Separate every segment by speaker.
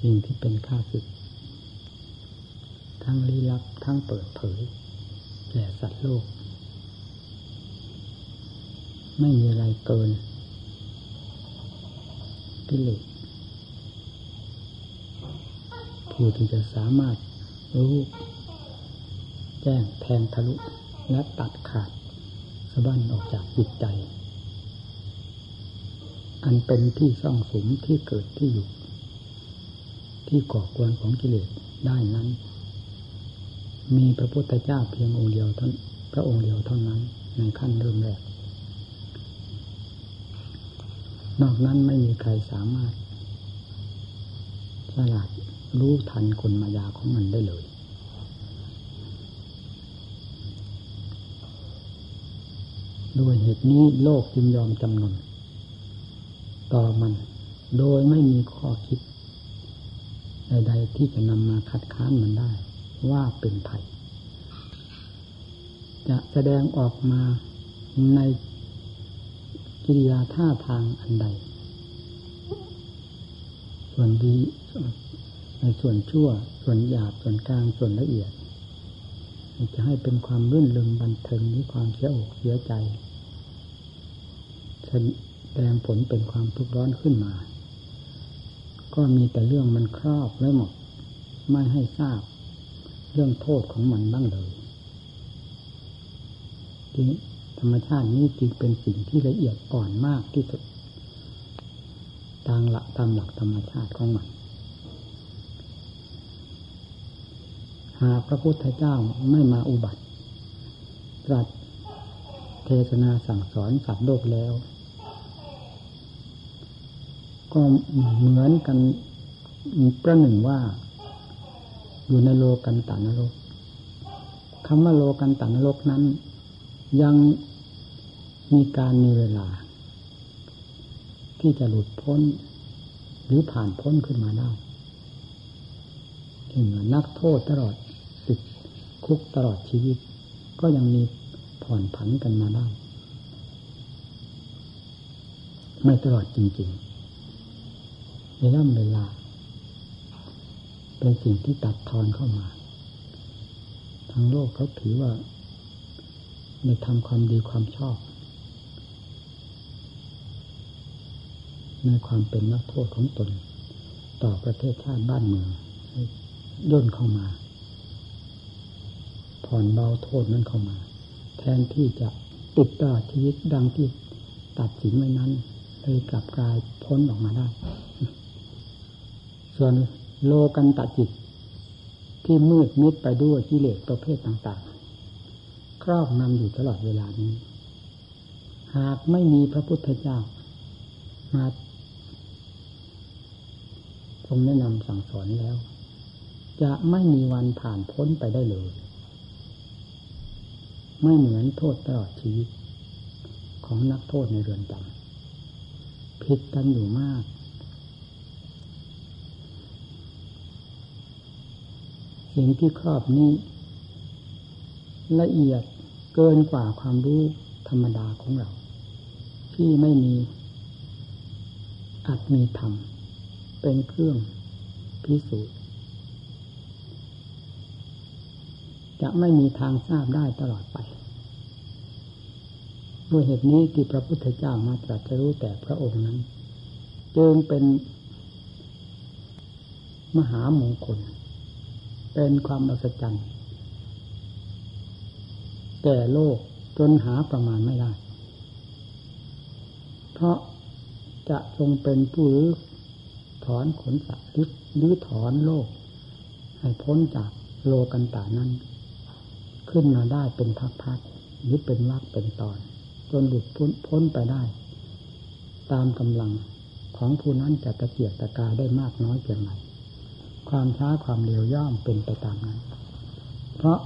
Speaker 1: สิ่งที่เป็นข้าศึก ทั้งลี้ลับทั้งเปิดเผยแก่สัตว์โลก ไม่มีอะไรเกินกิเลสผู้ที่จะสามารถรู้แจ้งแทงทะลุและตัดขาดสะบั้นออกจากจิตใจ อันเป็นที่ซ่องสมที่เกิดที่อยู่ ที่ก่อกวนของกิเลสได้นั้น มีพระพุทธเจ้าเพียงองค์เดียวท่านพระองค์เดียวเท่านั้น ในขั้นเริ่มแรก นอกนั้นไม่มีใครสามารถฉลาดรู้ทันคนมายาของมันได้เลย ด้วยเหตุนี้โลกจึงยอมจำนนต่อมันโดยไม่มีข้อคิด ใดๆที่จะนำมาคัดค้านมันได้ ว่าเป็นภัย จะแสดงออกมาในกิริยาท่าทางอันใด ส่วนดีในส่วนชั่ว ส่วนหยาบส่วนกลางส่วนละเอียด จะให้เป็นความรื่นเริงบันเทิงหรือความเสียอกเสียใจแสดงผลเป็นความทุกข์ร้อนขึ้นมา ก็มีแต่เรื่องมันครอบไว้หมด ไม่ให้ทราบ เรื่องโทษของมันบ้างเลยทีธรรมชาตินี้จึงเป็นสิ่งที่ละเอียดอ่อนมากที่สุดตามหลักตามหลักธรรมชาติของมัน หากพระพุทธเจ้าไม่มาอุบัติตรัสเทศนาสั่งสอนสัตว์โลกแล้ว ก็เหมือนกันประหนึ่งว่า อยู่ในโลกันตานรกคำว่าโลกันตานรกนั้น ยังมีการมีเวลา ที่จะหลุดพ้น หรือผ่านพ้นขึ้นมาได้ถึงนักโทษตลอดคุกตลอดชีวิต ก็ยังมีผ่อนผันกันมาได้ ไม่ตลอดจริง ๆ ในร่ำเวลาเป็นสิ่งที่ตัดทอนเข้ามา ทางโลกเขาถือว่าในทำความดีความชอบ ในความเป็นนักโทษของตน ต่อประเทศชาติบ้านเมืองย่นเข้ามาผ่อนเบาโทษนั้นเข้ามา แทนที่จะติดต่อชีวิตดังที่ตัดสินไว้นั้น เลยกลับกลายพ้นออกมาได้ ส่วนโลกันตจิต ที่มืดมิดไปด้วยกิเลสประเภทต่างๆ ครอบงำอยู่ตลอดเวลานี้ หากไม่มีพระพุทธเจ้า มาทรงแนะนำสั่งสอนแล้ว จะไม่มีวันผ่านพ้นไปได้เลย ไม่เหมือนโทษตลอดชีวิต ของนักโทษในเรือนจำผิดกันอยู่มาก สิ่งที่ครอบนี้ ละเอียดเกินกว่าความรู้ธรรมดาของเรา ที่ไม่มีอัตมีธรรม เป็นเครื่องพิสูจน์จะไม่มีทางทราบได้ตลอดไปด้วยเหตุนี้ที่พระพุทธเจ้ามาตรัสรู้แต่พระองค์นั้นจึงเป็นมหามงคล เป็นความอัศจรรย์แก่โลกจนหาประมาณไม่ได้ เพราะจะทรงเป็นผู้รื้อถอนขนสัตว์หรือถอนโลก ให้พ้นจากโลกันตานั้น ขึ้นมาได้เป็นพักๆหรือเป็นวักเป็นตอน จนหลุดพ้นไปได้ ตามกำลังของผู้นั้นจะตะเกียกตะกาได้มากน้อยเพียงไร ความช้าความเร็วย่อมเป็นไปตามนั้น เพราะ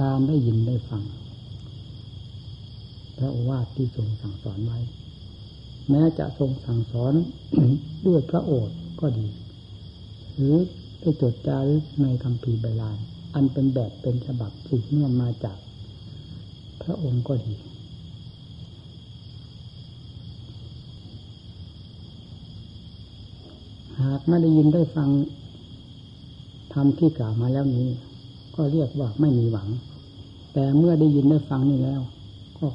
Speaker 1: การได้ยินได้ฟังพระวาทที่ทรงสั่งสอนไว้ แม้จะทรงสั่งสอนด้วยพระโอษฐ์ก็ดี หรือได้จดจารึกในคำพีใบลานอันเป็นแบบเป็นฉบับสืบเนื่องมาจาก พระองค์ก็ดี หากไม่ได้ยินได้ฟัง ทำที่กล่าวมาแล้วนี้ ก็เรียกว่าไม่มีหวัง แต่เมื่อได้ยินได้ฟังนี่แล้ว ก็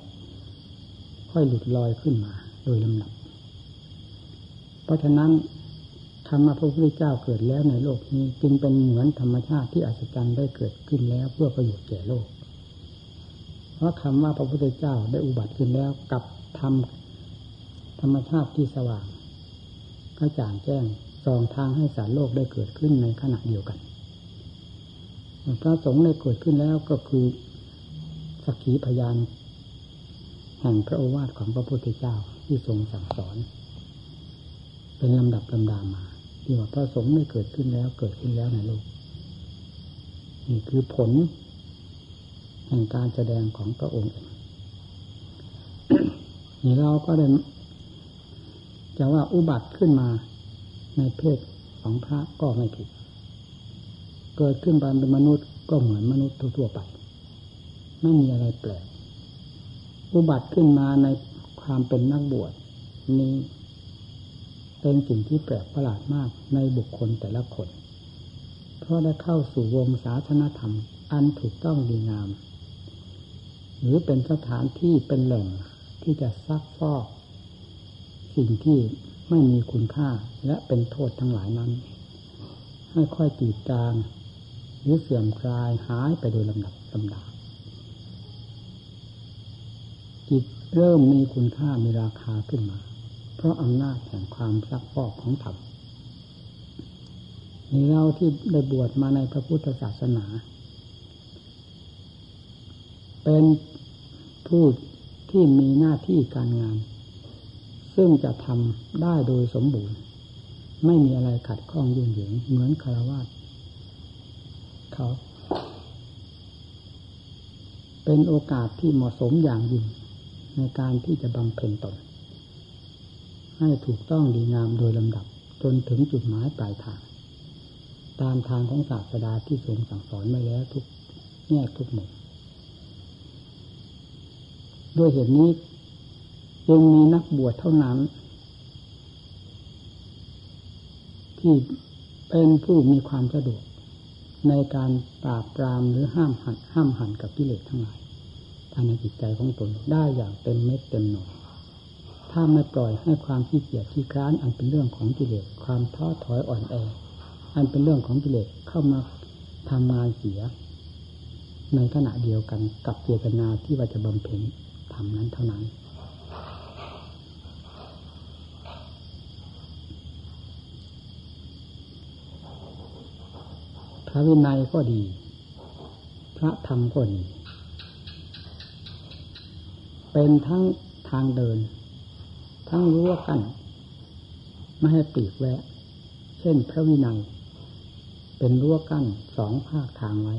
Speaker 1: ค่อยหลุดลอยขึ้นมา โดยลำดับ เพราะฉะนั้นธรรมะพระพุทธเจ้าเกิดแล้วในโลกนี้ จึงเป็นเหมือนธรรมชาติที่อัศจรรย์ได้เกิดขึ้นแล้วเพื่อประโยชน์แก่โลก เพราะคำว่าพระพุทธเจ้าได้อุบัติขึ้นแล้วกับธรรมธรรมชาติที่สว่างกระจ่างแจ้ง สองทางให้สารโลกได้เกิดขึ้นในขณะเดียวกัน พระสงฆ์ได้เกิดขึ้นแล้วก็คือสักขีพยาน แห่งพระโอวาทของพระพุทธเจ้าที่ทรงสั่งสอน เป็นลำดับลำดามาที่ว่าพระสงฆ์ได้เกิดขึ้นแล้วเกิดขึ้นแล้วในโลกนี่คือผล แห่งการแสดงของพระองค์เองนี่เราก็ได้จะว่าอุบัติขึ้นมาในเพศของพระก็ไม่ผิด เกิดขึ้นมาเป็นมนุษย์ก็เหมือนมนุษย์ทั่วไป ไม่มีอะไรแปลก อุบัติขึ้นมาในความเป็นนักบวชนี้เป็นสิ่งที่แปลกประหลาดมากในบุคคลแต่ละคน เพราะได้เข้าสู่วงศาสนธรรม อันถูกต้องดีงาม หรือเป็นสถานที่เป็นแหล่งที่จะซักฟอก สิ่งที่ไม่มีคุณค่าและเป็นโทษทั้งหลายนั้น ให้ค่อยตีดจาง หรือเสื่อมคลายหายไปโดยลำดับลำดาจิตเริ่มมีคุณค่ามีราคาขึ้นมา เพราะอำนาจแห่งความซักฟอกของธรรมนี่เราที่ได้บวชมาในพระพุทธศาสนา เป็นผู้ที่มีหน้าที่การงาน ซึ่งจะทำได้โดยสมบูรณ์ ไม่มีอะไรขัดข้องยุ่งเหยิงเหมือนคารวะ เขา เป็นโอกาสที่เหมาะสมอย่างยิ่งในการที่จะบำเพ็ญตน ให้ถูกต้องดีงามโดยลำดับ จนถึงจุดหมายปลายทาง ตามทางของศาสดาที่ทรงสั่งสอนไว้แล้วทุกแง่ทุกมุมด้วยเหตุนี้จึงมีนักบวชเท่านั้น ที่เป็นผู้มีความสะดวก ในการปราบปรามหรือห้ามหันห้ามหันกับกิเลสทั้งหลายภายในจิตใจของตนได้อย่างเต็มเม็ดเต็มหน่วยถ้าไม่ปล่อยให้ความขี้เกียจขี้คร้านอันเป็นเรื่องของกิเลสความท้อถอยอ่อนแอ อันเป็นเรื่องของกิเลสเข้ามาทำงานเสีย ในขณะเดียวกันกับเจตนาที่ว่าจะบำเพ็ญทำนั้นเท่านั้น ระวินัยก็ดี พระธรรมก็ดี เป็นทั้งทางเดิน ทั้งรั้วกันไม่ให้ปีกแวะ เช่นพระวินัย เป็นรั้วกั้นสองภาคทางไว้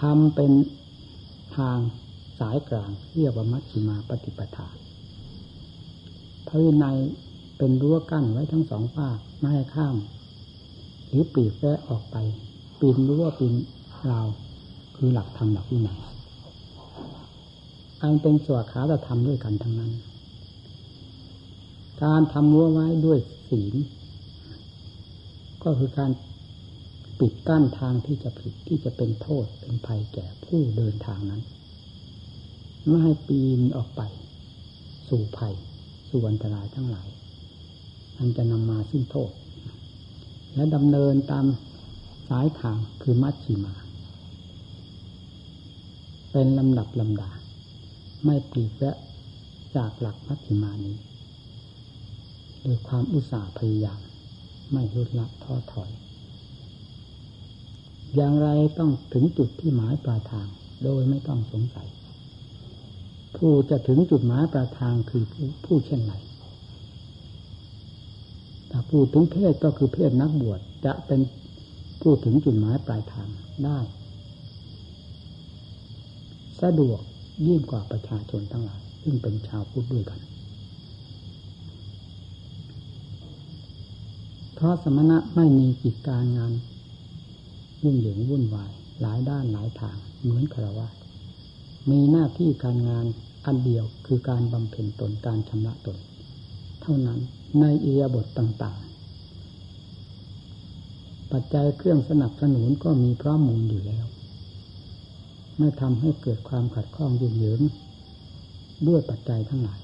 Speaker 1: ทำเป็นทางสายกลางเรียกว่ามัชฌิมาปฏิปทาพระวินัยเป็นรั้วกั้นไว้ทั้งสองภาคไม่ให้ข้าม หรือปีกแวะออกไป ปีนรั้วปีนราวคือหลักธรรมหลักวินัยอันเป็นส่วขาตธรรมด้วยกันทั้งนั้น การทำรั้วไว้ด้วยศีลก็คือการปิดกั้นทางที่จะผิดที่จะเป็นโทษเป็นภัยแก่ผู้เดินทางนั้นไม่ให้ปีนออกไป สู่ภัย สู่อันตรายทั้งหลาย อันจะนำมาซึ่งโทษ และดำเนินตามสายทางคือมัชชิมา เป็นลำดับลำดา ไม่ปลีกและจากหลักมัชชิมานี้โดยความอุตสาห์พยายาม ไม่ลดละท้อถอย อย่างไรต้องถึงจุดที่หมายปลายทางโดยไม่ต้องสงสัย ผู้จะถึงจุดหมายปลายทางคือผู้ผู้เช่นไร ถ้าพูดถึงเพศก็คือเพศนักบวชจะเป็นพูดถึงจุดหมายปลายทางได้ สะดวกยิ่งกว่าประชาชนทั้งหลายซึ่งเป็นชาวพุทธด้วยกันเพราะสมณะไม่มีกิจการงานยุ่งเหยิงวุ่นวาย หลายด้านหลายทางเหมือนคารวะมีหน้าที่การงานอันเดียวคือการบำเพ็ญตนการชำระตน เท่านั้น ในเอียบทต่างๆ ปัจจัยเครื่องสนับสนุนก็มีพร้อมมูลอยู่แล้ว ไม่ทำให้เกิดความขัดข้องยุ่งเหยิงด้วยปัจจัยทั้งหลาย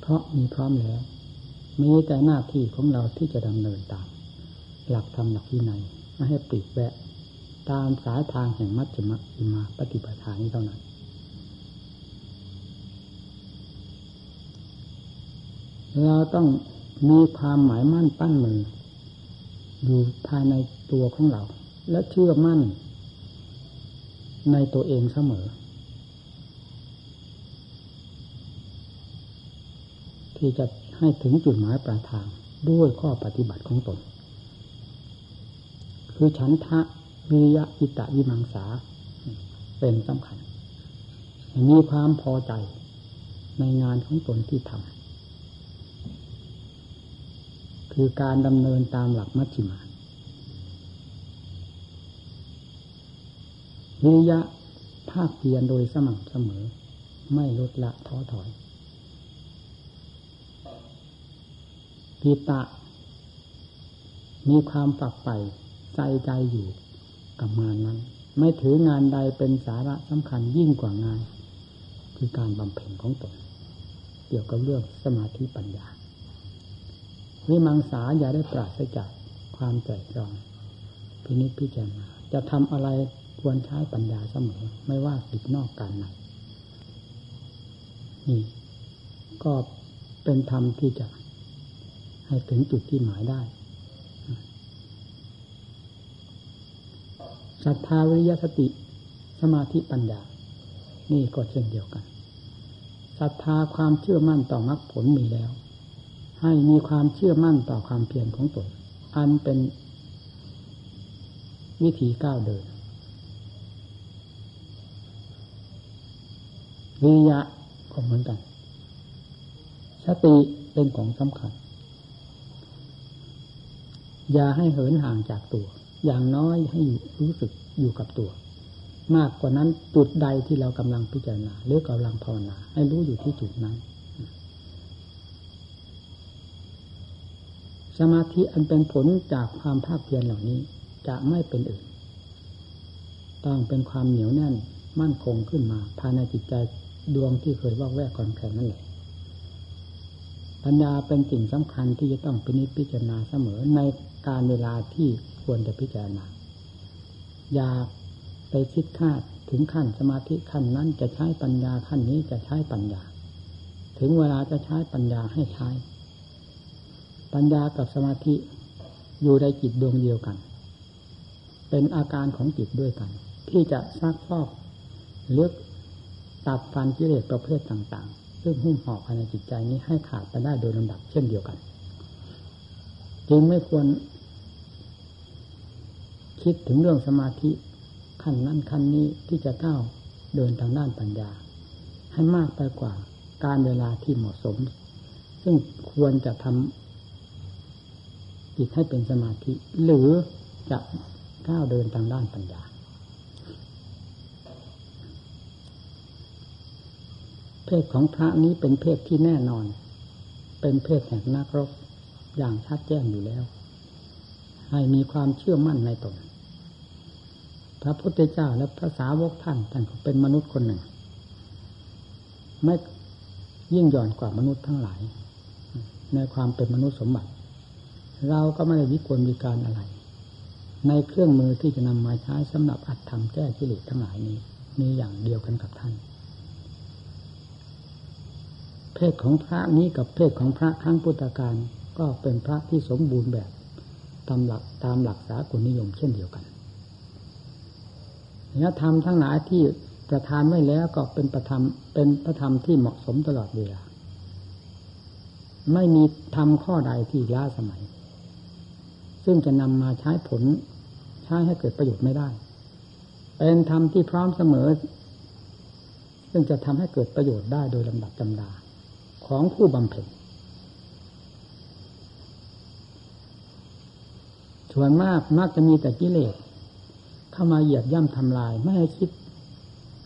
Speaker 1: เพราะมีพร้อมแล้ว มีแต่หน้าที่ของเราที่จะดำเนินตาม หลักธรรมหลักวินัยไม่ให้ปลีกแวะตามสายทางแห่งมัชฌิมอิมาปฏิปทานี้เท่านั้น เราต้องมีความหมายมั่นปั้นมือ อยู่ภายในตัวของเรา และเชื่อมั่น ในตัวเองเสมอ ที่จะให้ถึงจุดหมายปลายทางด้วยข้อปฏิบัติของตน คือฉันทะวิริยะอิตะวิมังสา เป็นสำคัญ มีความพอใจในงานของตนที่ทำ คือการดำเนินตามหลักมัชฌิมาวิยะภาคเพียรโดยสม่ำเสมอ ไม่ลดละท้อถอยปีตะ มีความฝักใฝ่ใจใจอยู่กับงานนั้น ไม่ถืองานใดเป็นสาระสำคัญยิ่งกว่างาน คือการบำเพ็ญของตน เกี่ยวกับเรื่องสมาธิปัญญา วิมังสาอย่าได้ปราศจากความใจรองพินิจพิจารณาจะทำอะไรควรใช้ปัญญาเสมอ ไม่ว่าติดนอกการไหนนี่ก็เป็นธรรมที่จะให้ถึงจุดที่หมายได้ศรัทธาวิริยสติ สมาธิปัญญา นี่ก็เช่นเดียวกันศรัทธาความเชื่อมั่นต่อมรรคผลมีแล้ว ให้มีความเชื่อมั่นต่อความเพียรของตน อันเป็นวิธีก้าวเดินวิยะก็เหมือนกัน สติเป็นของสำคัญ อย่าให้เหินห่างจากตัว อย่างน้อยให้รู้สึกอยู่กับตัว มากกว่านั้นจุดใดที่เรากำลังพิจารณาหรือกำลังภาวนา ให้รู้อยู่ที่จุดนั้น สมาธิอันเป็นผลจากความภาคเพียรเหล่านี้จะไม่เป็นอื่น ต้องเป็นความเหนียวแน่นมั่นคงขึ้นมา ภายในจิตใจดวงที่เคยว่าแวกก่อนแข็งนั่นแหละปัญญาเป็นสิ่งสำคัญที่จะต้องพินิจพิจารณาเสมอในการเวลาที่ควรจะพิจารณา อย่าไปคิดคาดถึงขั้นสมาธิขั้นนั้นจะใช้ปัญญาขั้นนี้จะใช้ปัญญา ถึงเวลาจะใช้ปัญญาให้ใช้ ปัญญากับสมาธิอยู่ในจิตดวงเดียวกัน เป็นอาการของจิตด้วยกัน ที่จะซักฟอกเลือกตัดฟันกิเลสประเภทต่างๆ ซึ่งหุ้มห่อภายในจิตใจนี้ให้ขาดไปได้โดยลำดับเช่นเดียวกัน จึงไม่ควร คิดถึงเรื่องสมาธิขั้นนั้นขั้นนี้ที่จะก้าวเดินทางด้านปัญญา ให้มากไปกว่าการเวลาที่เหมาะสม ซึ่งควรจะทำ จิตให้เป็นสมาธิ หรือจะก้าวเดินทางด้านปัญญา เพศของพระนี้เป็นเพศที่แน่นอน เป็นเพศแห่งนักรบอย่างชัดแจ้งอยู่แล้ว ให้มีความเชื่อมั่นในตนพระพุทธเจ้าและพระสาวกท่านท่านก็เป็นมนุษย์คนหนึ่ง ไม่ยิ่งหย่อนกว่ามนุษย์ทั้งหลาย ในความเป็นมนุษย์สมบัติ เราก็ไม่ได้วิกลวิการอะไร ในเครื่องมือที่จะนำมาใช้สำหรับอัดทำแก้กิเลสทั้งหลายนี้ มีอย่างเดียวกันกับท่าน เพศของพระนี้กับเพศของพระครั้งพุทธกาลก็เป็นพระที่สมบูรณ์แบบตามหลักตามหลักสากลนิยมเช่นเดียวกันแล้วธรรมทั้งหลายที่ประทานไว้แล้วก็เป็นประธรรมเป็นพระธรรมที่เหมาะสมตลอดเวลา ไม่มีธรรมข้อใดที่ล้าสมัย ซึ่งจะนำมาใช้ผล ใช้ให้เกิดประโยชน์ไม่ได้ เป็นธรรมที่พร้อมเสมอ ซึ่งจะทำให้เกิดประโยชน์ได้โดยลำดับจำดา ของผู้บำเพ็ญส่วนมากมักจะมีแต่กิเลสเข้ามาเหยียบย่ำทำลายไม่ให้คิด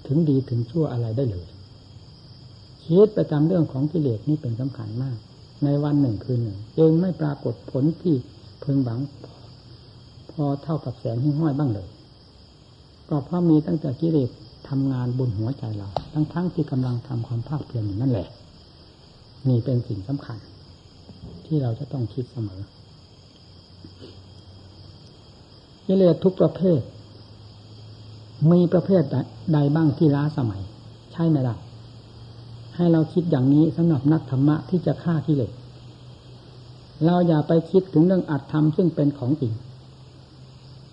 Speaker 1: ถึงดีถึงชั่วอะไรได้เลยคิดไปตามเรื่องของกิเลสนี่เป็นสำคัญมาก ในวันหนึ่งคืนหนึ่งจึงไม่ปรากฏผลที่ พึงหวัง พอเท่ากับแสงหิ้ห้อยบ้างเลย ก็เพราะมีตั้งแต่กิเลสทำงานบนหัวใจเรา ทั้งๆทที่กำลังทำความภาคเพียรอยู่นั่นแหละนี่เป็นสิ่งสำคัญ ที่เราจะต้องคิดเสมอกิเลสทุกประเภท มีประเภทใดบ้างที่ล้าสมัย ใช่ไหมล่ะให้เราคิดอย่างนี้สำหรับนักธรรมะที่จะฆ่ากิเลส เราอย่าไปคิดถึงเรื่องอัตธรรมซึ่งเป็นของจริง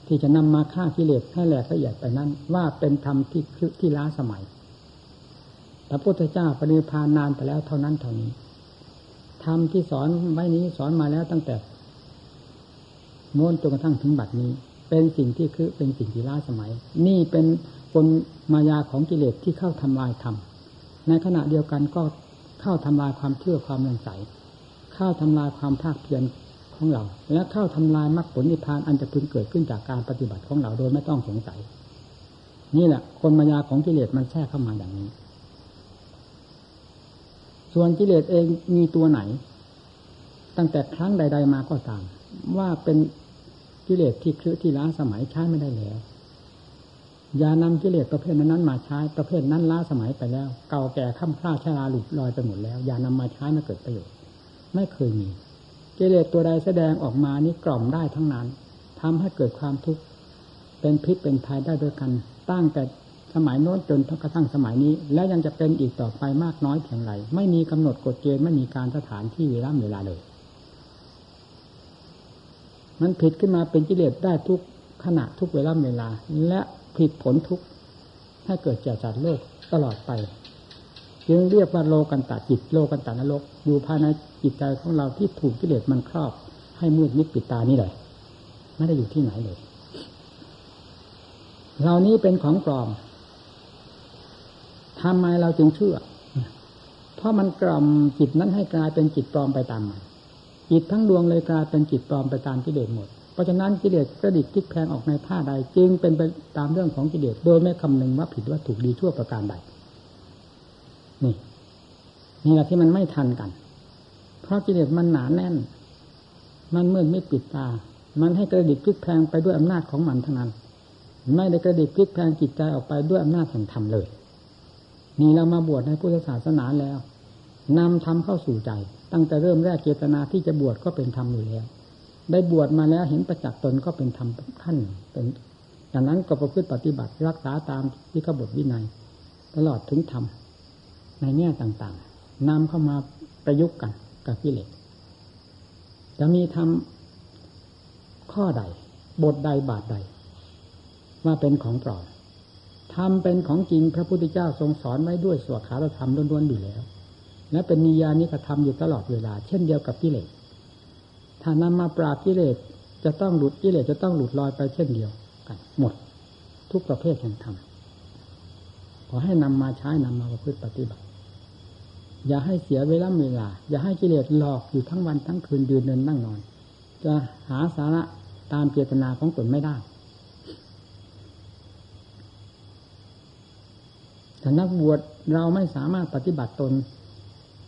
Speaker 1: ที่จะนำมาฆ่ากิเลสให้แหลกละเอียดไปนั้น ว่าเป็นธรรมที่ที่ล้าสมัยพระพุทธเจ้าปริพานนานไปแล้วเท่านั้นเท่านี้ธรรมที่สอนไว้นี้สอนมาแล้วตั้งแต่โน้นจนกระทั่งถึงบัดนี้ เป็นสิ่งที่คือเป็นสิ่งที่ล้าสมัย นี่เป็นคนมายาของกิเลสที่เข้าทำลายธรรมในขณะเดียวกันก็เข้าทำลายความเชื่อความเลื่อมใส เข้าทำลายความภาคเพียรของเรา และเข้าทำลายมรรคผลนิพพานอันจะพึงเกิดขึ้นจากการปฏิบัติของเราโดยไม่ต้องสงสัย นี่แหละคนมายาของกิเลสมันแทรกเข้ามาอย่างนี้ ส่วนกิเลสเองมีตัวไหน ตั้งแต่ครั้งใด ๆ มาก็ตาม ว่าเป็นกิเลสที่คือที่ล้าสมัยใช้ไม่ได้แล้วอย่านำกิเลสประเภทนั้นมาใช้ประเภทนั้นล้าสมัยไปแล้ว เก่าแก่ข้ามคล้าชราหลุดลอยไปหมดแล้ว อย่านำมาใช้มาเกิดประโยชน์ ไม่เคยมีกิเลสตัวใดแสดงออกมานี้กล่อมได้ทั้งนั้นทำให้เกิดความทุกข์เป็นพิษเป็นภัยได้ด้วยกัน ตั้งแต่สมัยโน้นจนกระทั่งสมัยนี้ และยังจะเป็นอีกต่อไปมากน้อยเพียงไรไม่มีกำหนดกฎเกณฑ์ไม่มีการสถานที่เวลาเวลาเลย มันผิดขึ้นมาเป็นกิเลสได้ทุกขณะทุกเวลาเวลา และผิดผลทุกให้เกิดแก่จัดโลกตลอดไป จึงเรียกว่าโลกันตาจิตโลกันตานรกอยู่ภายในจิตใจของเราที่ถูกกิเลสมันครอบ ให้มืดมิดปิดตานี่เลยไม่ได้อยู่ที่ไหนเลยเหล่านี้เป็นของปลอมทำไมเราจึงเชื่อ เพราะมันกล่อมจิตนั้นให้กลายเป็นจิตปลอมไปตามมันจิตทั้งดวงเลยกลายเป็นจิตปลอมไปตามกิเลสหมด เพราะฉะนั้นกิเลสกระดิกทิกแพงออกในท่าใดจึงเป็นไปตามเรื่องของกิเลสโดยไม่คำนึงว่าผิดว่าถูกดีชั่วประการใด นี่นี่แหละที่มันไม่ทันกัน เพราะกิเลสมันหนาแน่น มันมืดไม่ปิดตา มันให้กระดิกพลิกแพงไปด้วยอำนาจของมันเทั้งนั้น ไม่ได้กระดิกพลิกแพงจิตใจออกไปด้วยอำนาจแห่งธรรมเลย นี่เรามาบวชในพุทธศาสนาแล้วนำธรรมเข้าสู่ใจ ตั้งแต่เริ่มแรกเจตนาที่จะบวชก็เป็นธรรมอยู่แล้ว ได้บวชมาแล้วเห็นประจักษ์ตนก็เป็นธรรมขั้นเป็นอย่างนั้นก็ประพฤติปฏิบัติรักษาตามที่ขบฏวินัย ตลอดถึงธรรม ในแง่ต่างๆนำเข้ามาประยุกต์กันกับกิเลสจะมีทำข้อใด บทใดบาทใด ว่าเป็นของปลอมทำเป็นของจริงพระพุทธเจ้าทรงสอนไว้ด้วยสวดขาธรรมล้วนๆอยู่แล้ว และเป็นนิยานิกระทำอยู่ตลอดเวลา เช่นเดียวกับกิเลสถ้านำมาปราบกิเลสจะต้องหลุดกิเลสจะต้องหลุดลอยไปเช่นเดียวกัน หมด ทุกประเภทแห่งธรรมขอให้นำมาใช้นำมาประพฤติปฏิบัติ อย่าให้เสียเวลาเวลา อย่าให้กิเลสหลอกอยู่ทั้งวันทั้งคืนยืนเดินนั่งนอน จะหาสาระตามเจตนาของตนไม่ได้แต่นักบวชเราไม่สามารถปฏิบัติตน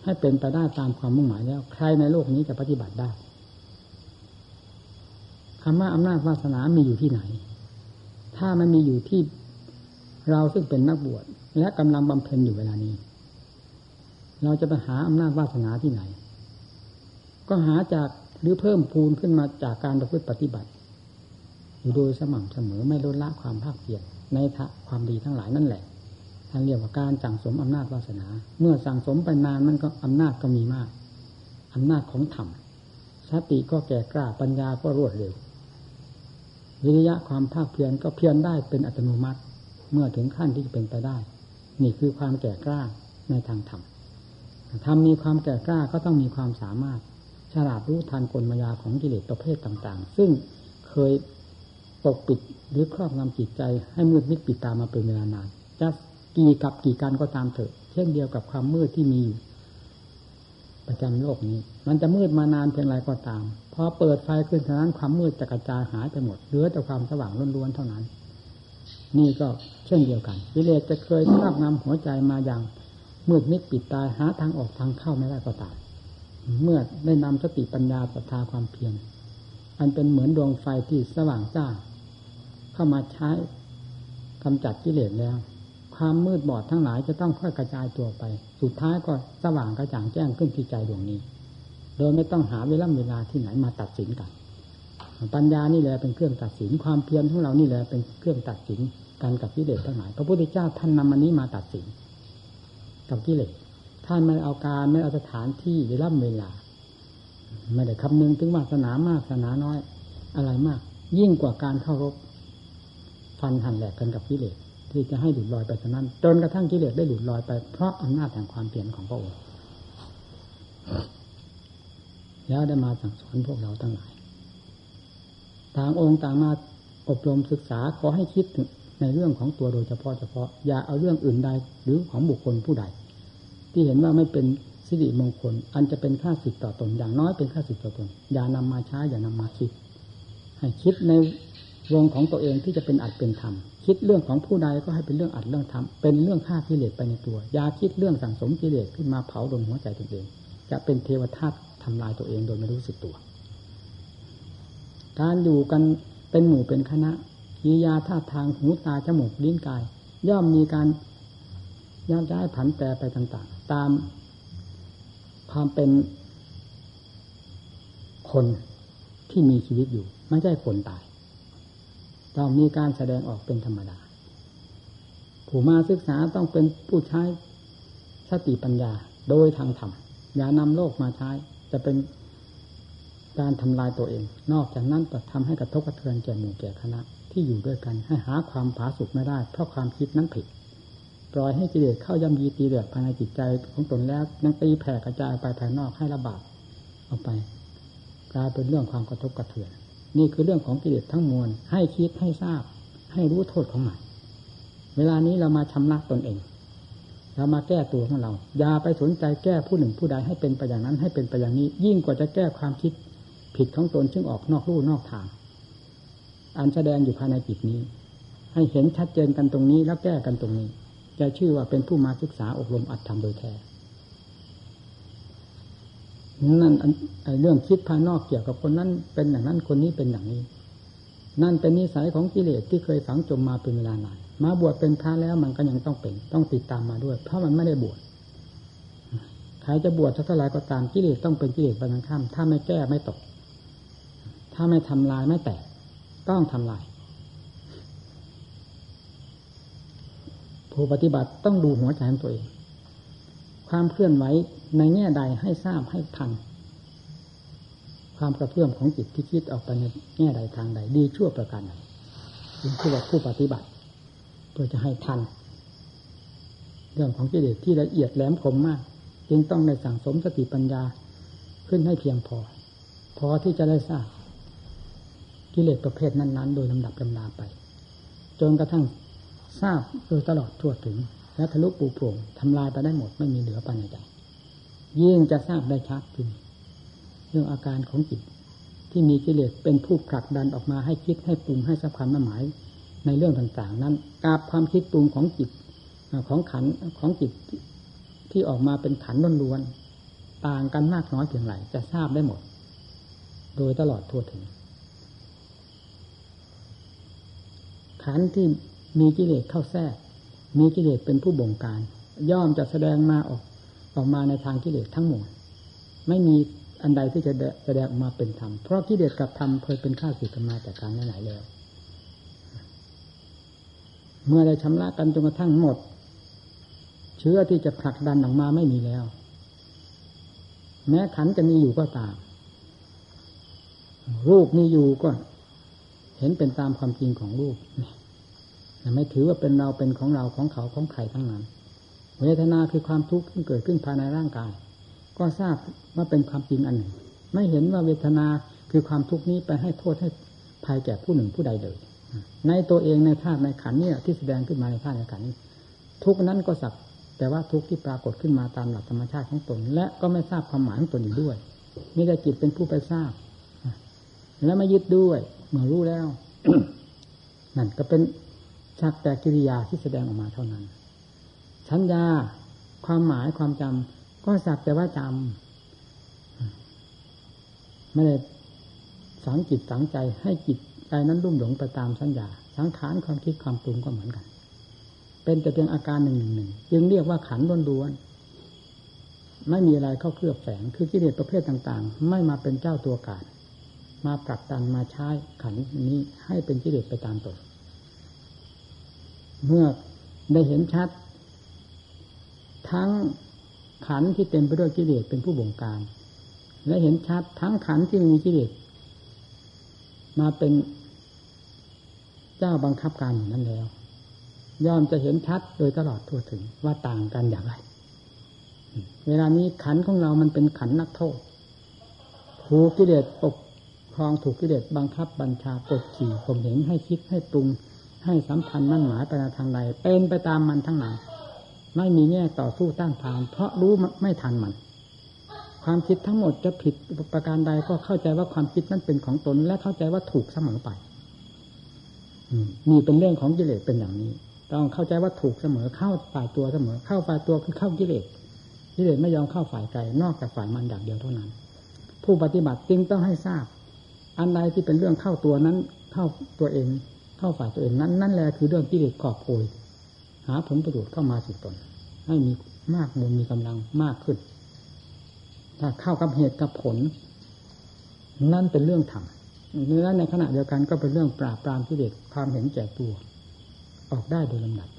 Speaker 1: ให้เป็นไปได้ตามความมุ่งหมายแล้ว ใครในโลกนี้จะปฏิบัติได้คำว่าอำนาจวาสนามีอยู่ที่ไหน ถ้ามันมีอยู่ที่เราซึ่งเป็นนักบวชและกำลังบำเพ็ญอยู่เวลานี้ เราจะไปหาอำนาจวาสนาที่ไหน ก็หาจากหรือเพิ่มพูนขึ้นมาจากการประพฤติปฏิบัติ อยู่โดยสม่ำเสมอไม่ลดละความภาคเพียรในทะความดีทั้งหลายนั่นแหละท่านเรียกว่าการสั่งสมอำนาจวาสนา เมื่อสั่งสมไปนานมันก็อำนาจก็มีมากอำนาจของธรรมสติก็แก่กล้าปัญญาก็รวดเร็ววิริยะความภาคเพียรก็เพียรได้เป็นอัตโนมัติ เมื่อถึงขั้นที่จะเป็นไปได้ นี่คือความแก่กล้าในทางธรรม ทำมีความแก่กล้าก็ต้องมีความสามารถ ฉลาดรู้ทันกลมายาของกิเลสประเภทต่าง ๆ ซึ่งเคยปกปิดหรือครอบงำจิตใจให้มืดมิดปิดตามาเป็นเวลานานจะกี่กับกี่การก็ตามเถอะ เช่นเดียวกับความมืดที่มีอยู่ประจำโลกนี้ มันจะมืดมานานเพียงไรก็ตาม พอเปิดไฟขึ้นเท่านั้นความมืดจะกระจายหายไปหมด เหลือแต่ความสว่างล้วนๆเท่านั้น นี่ก็เช่นเดียวกันกิเลสจะเคยครอบงำหัวใจมาอย่าง มืดมิดปิดตายหาทางออกทางเข้าไม่ได้ก็ตามเมื่อได้นำสติปัญญาศรัทธาความเพียรอันเป็นเหมือนดวงไฟที่สว่างจ้า เข้ามาใช้กำจัดกิเลสแล้ว ความมืดบอดทั้งหลายจะต้องค่อยกระจายตัวไป สุดท้ายก็สว่างกระจ่างแจ้งขึ้นที่ใจดวงนี้ โดยไม่ต้องหาเวลาเวลาที่ไหนมาตัดสินกัน ปัญญานี่แหละเป็นเครื่องตัดสิน ความเพียรของเรานี่แหละเป็นเครื่องตัดสินการกับกิเลสทั้งหลาย พระพุทธเจ้าท่านนำอันนี้มาตัดสิน กับกิเลสท่านไม่เอาการไม่เอาสถานที่เวลาเวลา ไม่ได้คำนึงถึงวาสนามากศาสนาน้อย อะไรมาก ยิ่งกว่าการเข้ารบฟันหันแหลกกันกับกิเลสที่จะให้หลุดลอยไปเท่านั้น จนกระทั่งกิเลสได้หลุดลอยไปเพราะอำนาจแห่งความเปลี่ยนของพระองค์แล้วได้มาสั่งสอนพวกเราทั้งหลาย ต่างองค์ต่างมาอบรมศึกษาขอให้คิด ในเรื่องของตัวโดยเฉพาะเฉพาะอย่าเอาเรื่องอื่นใดหรือของบุคคลผู้ใด ที่เห็นว่าไม่เป็นสิริมงคล อันจะเป็นค่าสิทธิ์ต่อตนอย่างน้อยเป็นค่าสิทธิ์ต่อตน อย่านำมาใช้อย่านำมาคิด ให้คิดในวงของตัวเองที่จะเป็นอัดเป็นธรรมคิดเรื่องของผู้ใดก็ให้เป็นเรื่องอัดเรื่องธรรมเป็นเรื่องฆ่ากิเลสไปในตัว อย่าคิดเรื่องสั่งสมกิเลสขึ้นมาเผาดนหัวใจตัวเอง จะเป็นเทวทัตทำลายตัวเองโดยไม่รู้สึกตัว การอยู่กันเป็นหมู่เป็นคณะ กิริยาท่าทางหูตาจมูกลิ้นกาย ย่อมมีการย่างย้ายผันแปรไปต่าง ๆ ตามความเป็นคนที่มีชีวิตอยู่ ไม่ใช่คนตายต้องมีการแสดงออกเป็นธรรมดา ผู้มาศึกษาต้องเป็นผู้ใช้สติปัญญาโดยทางธรรมอย่านำโลกมาใช้ จะเป็นการทำลายตัวเอง นอกจากนั้นก็ทำให้กระทบกระเทือนแก่หมู่แก่คณะ ที่อยู่ด้วยกัน ให้หาความผาสุกไม่ได้ เพราะความคิดนั้นผิด ปล่อยให้กิเลสเข้าย่ำยีตีเดือดภายในจิตใจของตนแล้วนังตีแผ่กระจายไปภายนอกให้ระบาดออกไป กลายเป็นเรื่องความกระทบกระเทือน นี่คือเรื่องของกิเลสทั้งมวล ให้คิดให้ทราบ ให้รู้โทษของมันเวลานี้เรามาชำระตนเอง เรามาแก้ตัวของเรา อย่าไปสนใจแก้ผู้หนึ่งผู้ใดให้เป็นไปอย่างนั้นให้เป็นไปอย่างนี้ ยิ่งกว่าจะแก้ความคิดผิดของตนซึ่งออกนอกรูนอกทาง อันแสดงอยู่ภายในจิตนี้ ให้เห็นชัดเจนกันตรงนี้แล้วแก้กันตรงนี้ จะชื่อว่าเป็นผู้มาศึกษาอบรมอัดทำโดยแท้นั่นเรื่องคิดภายนอกเกี่ยวกับคนนั้นเป็นอย่างนั้นคนนี้เป็นอย่างนี้ นั่นเป็นนิสัยของกิเลสที่เคยฝังจมมาเป็นเวลานานมาบวชเป็นพระแล้วมันก็ยังต้องเป็น ต้องติดตามมาด้วย เพราะมันไม่ได้บวชใครจะบวชเท่าไรก็ตามกิเลสต้องเป็นกิเลสบรรข้ามถ้าไม่แก้ไม่ตก ถ้าไม่ทำลายไม่แตก ต้องทำลายผู้ปฏิบัติต้องดูหัวใจของตัวเอง ความเคลื่อนไหวในแง่ใดให้ทราบให้ทัน ความกระเพื่อมของจิตที่คิดออกไปในแง่ใดทางใด ดีชั่วประการใดจึงคือว่าผู้ปฏิบัติ เพื่อจะให้ทัน เรื่องของกิเลสที่ละเอียดแหลมคมมาก จึงต้องในสั่งสมสติปัญญาขึ้นให้เพียงพอ พอที่จะได้ทราบ กิเลสประเภทนั้น ๆ โดยลำดับลำนาไป จนกระทั่งทราบโดยตลอดทั่วถึง และทะลุปูโปร่งทำลายไปได้หมดไม่มีเหลือภายในใจยิ่งจะทราบได้ชัดขึ้นเรื่องอาการของจิตที่มีกิเลสเป็นผู้ผลักดันออกมาให้คิดให้ปรุงให้สักความหมายในเรื่องต่าง ๆ นั้นกาบความคิดปรุงของจิตของขันของจิตที่ออกมาเป็นขันล้วนๆต่างกันมากน้อยเพียงไรจะทราบได้หมด โดยตลอดทั่วถึง ขันที่มีกิเลสเข้าแทรก มีกิเลสเป็นผู้บงการ ย่อมจะแสดงมาออกออกมาในทางกิเลสทั้งหมด ไม่มีอันใดที่จะแสดงออกมาเป็นธรรม เพราะกิเลสกับธรรมเคยเป็นข้าศึกกันมาแต่การไหนแล้ว เมื่อได้ชำระกันจนกระทั่งหมด เชื้อที่จะผลักดันออกมาไม่มีแล้ว แม้ขันจะมีอยู่ก็ตาม รูปมีอยู่ก็ ห็นเป็นตามความจริงของรูปไม่ถือว่าเป็นเราเป็นของเราของเขาของใครทั้งนั้น เวทนาคือความทุกข์ที่เกิดขึ้นภายในร่างกาย ก็ทราบว่าเป็นความจริงอันหนึ่ง ไม่เห็นว่าเวทนาคือความทุกข์นี้ไปให้โทษให้ภัยแก่ผู้หนึ่งผู้ใดเลย ในตัวเองในธาตุในขันนี่ที่แสดงขึ้นมาในธาตุในขันทุกนั้นก็สักแต่ว่าทุกที่ปรากฏขึ้นมาตามหลักธรรมชาติของตน และก็ไม่ทราบความหมายของตนอยู่ด้วยมีแต่จิตเป็นผู้ไปทราบ และไม่ยึดด้วย เมื่อรู้แล้วนั่นก็เป็นสักแต่กิริยาที่แสดงออกมาเท่านั้น สัญญาความหมายความจำก็สักแต่ว่าจำไม่ได้สังจิตสังใจให้จิตใจนั้นรุ่มหลงไปตามสัญญา สังขารความคิดความปรุงก็เหมือนกัน เป็นแต่เพียงอาการหนึ่งหนึ่งหนึ่งจึงเรียกว่าขันล้วนๆไม่มีอะไรเข้าเคลือบแฝงคือกิเลสประเภทต่าง ๆ ไม่มาเป็นเจ้าตัวการ มาปรับตันมาใช้ขันนี้ให้เป็นกิเลสไปตามตนเมื่อได้เห็นชัด ทั้งขันที่เต็มไปด้วยกิเลสเป็นผู้บงการ และเห็นชัดทั้งขันที่มีกิเลสมาเป็นเจ้าบังคับการอย่างนั้นแล้ว ย่อมจะเห็นชัดโดยตลอดทั่วถึงว่าต่างกันอย่างไร เวลานี้ขันของเรามันเป็นขันนักโทษถูกกิเลสปก ครองถูกกิเลสบังคับบัญชากดขี่ข่มเหงให้คิดให้ปรุง ให้สัมพันธ์มั่นหมายไปทางใดเป็นไปตามมันทั้งนั้นไม่มีแง่ต่อสู้ต้านทาน เพราะรู้ไม่ทันมัน ความคิดทั้งหมดจะผิดประการใดก็เข้าใจว่าความคิดนั้นเป็นของตน และเข้าใจว่าถูกเสมอไปนี่เป็นเรื่องของกิเลสเป็นอย่างนี้ ต้องเข้าใจว่าถูกเสมอเข้าฝ่ายตัวเสมอ เข้าฝ่ายตัวคือเข้ากิเลสกิเลสไม่ยอมเข้าฝ่ายไกลนอกจากฝ่ายมันอย่างเดียวเท่านั้น ผู้ปฏิบัติจึงต้องให้ทราบ อันใดที่เป็นเรื่องเข้าตัวนั้น เข้าตัวเอง เข้าฝ่ายตัวเองนั้น นั่นแหละคือเรื่องกิเลสกอบโกยหาผลประโยชน์เข้ามาสู่ตน ให้มีมากมูลมีกำลังมากขึ้น ถ้าเข้ากับเหตุกับผล นั่นเป็นเรื่องธรรมและในขณะเดียวกันก็เป็นเรื่องปราบปรามกิเลสความเห็นแก่ตัว ออกได้โดยลำดับ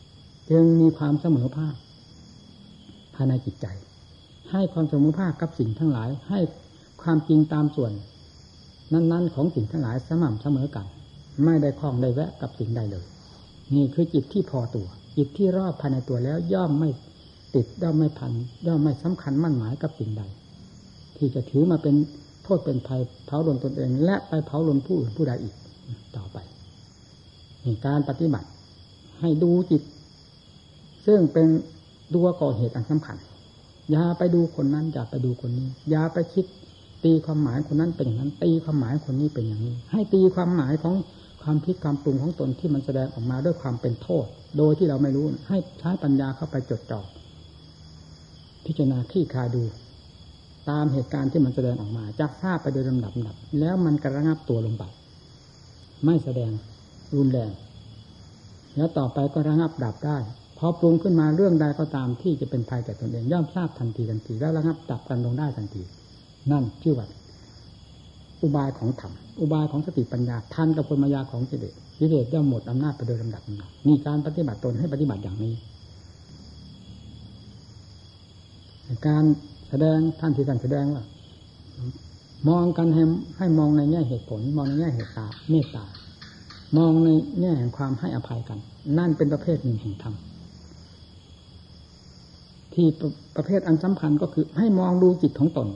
Speaker 1: จึงมีความเสมอภาคภายในจิตใจ ให้ความเสมอภาคกับสิ่งทั้งหลาย ให้ความจริงตามส่วน นั้นๆ ของสิ่งทั้งหลายสม่ำเสมอกัน ไม่ได้คล้องได้แวะกับสิ่งใดเลย นี่คือจิตที่พอตัว จิตที่รอบภายในตัวแล้วย่อมไม่ติดย่อมไม่พันย่อมไม่สำคัญมั่นหมายกับสิ่งใด ที่จะถือมาเป็นโทษเป็นภัยเผาลนตนเอง และไปเผาลนผู้อื่นผู้ใดอีกต่อไปนี่การปฏิบัติ ให้ดูจิต ซึ่งเป็นตัวก่อเหตุอันสำคัญอย่าไปดูคนนั้นอย่าไปดูคนนี้อย่าไปคิด ตีความหมายคนนั้นเป็นอย่างนั้น ตีความหมายคนนี้เป็นอย่างนี้ ให้ตีความหมายของความคิดความปรุงของตนที่มันแสดงออกมาด้วยความเป็นโทษ โดยที่เราไม่รู้ให้ใช้ปัญญาเข้าไปจดจ่อพิจารณาขี้คาดู ตามเหตุการณ์ที่มันแสดงออกมาจากทราบไปโดยลำดับดับ แล้วมันกระงับตัวลงไปไม่แสดงรุนแรงแล้วต่อไปก็ระงับดับได้พอปรุงขึ้นมาเรื่องใดก็ตามที่จะเป็นภัยแก่ตนเองย่อมทราบทันทีทันทีแล้วระงับดับกันลงได้ทันที นั่นชื่อว่าอุบายของธรรมอุบายของสติปัญญาทันกับพลมายาของกิเลสกิเลสย่อมหมดอำนาจไปโดยลำดับนันี่การปฏิบัติตนให้ปฏิบัติอย่างนี้ การแสดงท่านที่ท่านแสดงว่ามองกันให้ให้มองในแง่เหตุผล มองในแง่เหตุตาเมตตามองในแง่แห่งความให้อภัยกัน นั่นเป็นประเภทหนึ่งแห่งธรรมที่ประเภทอันสำคัญก็คือให้มองดูจิตของตน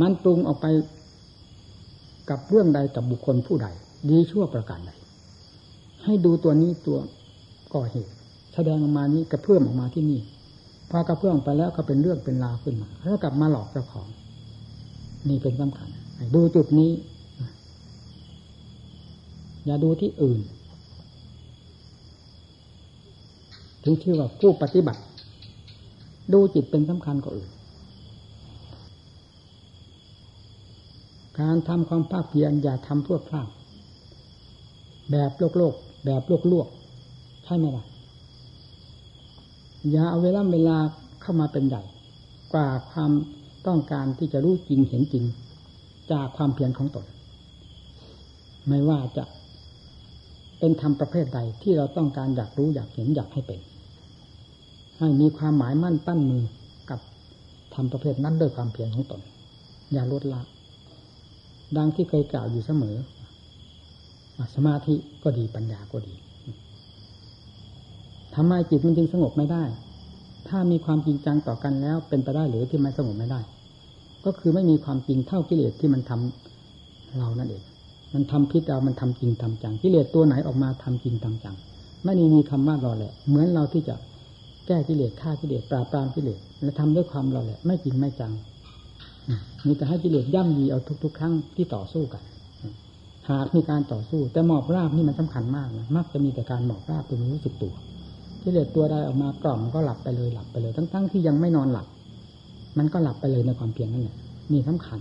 Speaker 1: มันปรุงออกไปกับเรื่องใดกับบุคคลผู้ใด ดีชั่วประการใดให้ดูตัวนี้ตัวก่อเหตุ แสดงออกมานี้กระเพื่อมออกมาที่นี่พอกระเพื่อมไปแล้วก็เป็นเรื่องเป็นราวขึ้นมาแล้วกลับมาหลอกเจ้าของ นี่เป็นสำคัญดูจุดนี้ อย่าดูที่อื่น ถึงชื่อว่าผู้ปฏิบัติ ดูจิตเป็นสำคัญกว่าอื่น การทำความภาคเพียรอย่าทำพวกพลาดแบบโลกโลก แบบโลกลวกใช่ไหมล่ะอย่าเอาเวลาเวลาเข้ามาเป็นใหญ่ กว่าความต้องการที่จะรู้จริงเห็นจริง จากความเพียรของตน ไม่ว่าจะเป็นธรรมประเภทใดที่เราต้องการอยากรู้อยากเห็นอยากให้เป็น ให้มีความหมายมั่นปั้นมือกับธรรมประเภทนั้นด้วยความเพียรของตน อย่าลดละ ดังที่เคยกล่าวอยู่เสมอ สมาธิก็ดีปัญญาก็ดีทำไมจิตมันจึงสงบไม่ได้ ถ้ามีความจริงจังต่อกันแล้ว เป็นไปได้หรือที่มันสงบไม่ได้ ก็คือไม่มีความจริงเท่ากิเลสที่มันทำเรานั่นเอง มันทำพิษเรา มันทำจริงทำจัง กิเลสตัวไหนออกมาทำจริงทำจัง ไม่มีมีคำว่ารอแหละ เหมือนเราที่จะแก้กิเลสฆ่ากิเลสปราบปรามกิเลสและทำด้วยความรอแหละ ไม่จริงไม่จัง มีแต่ให้กิเลสย่ำยีเอาทุก ๆ ครั้งที่ต่อสู้กัน หากมีการต่อสู้ แต่หมอบราบนี่มันสำคัญมากนะมักจะมีแต่การหมอบราบตัวรู้สึกตัวกิเลสตัวใดออกมากล่อมก็หลับไปเลยหลับไปเลย ทั้ง ๆ ที่ยังไม่นอนหลับ มันก็หลับไปเลยในความเพียรนั่นแหละนี่สำคัญ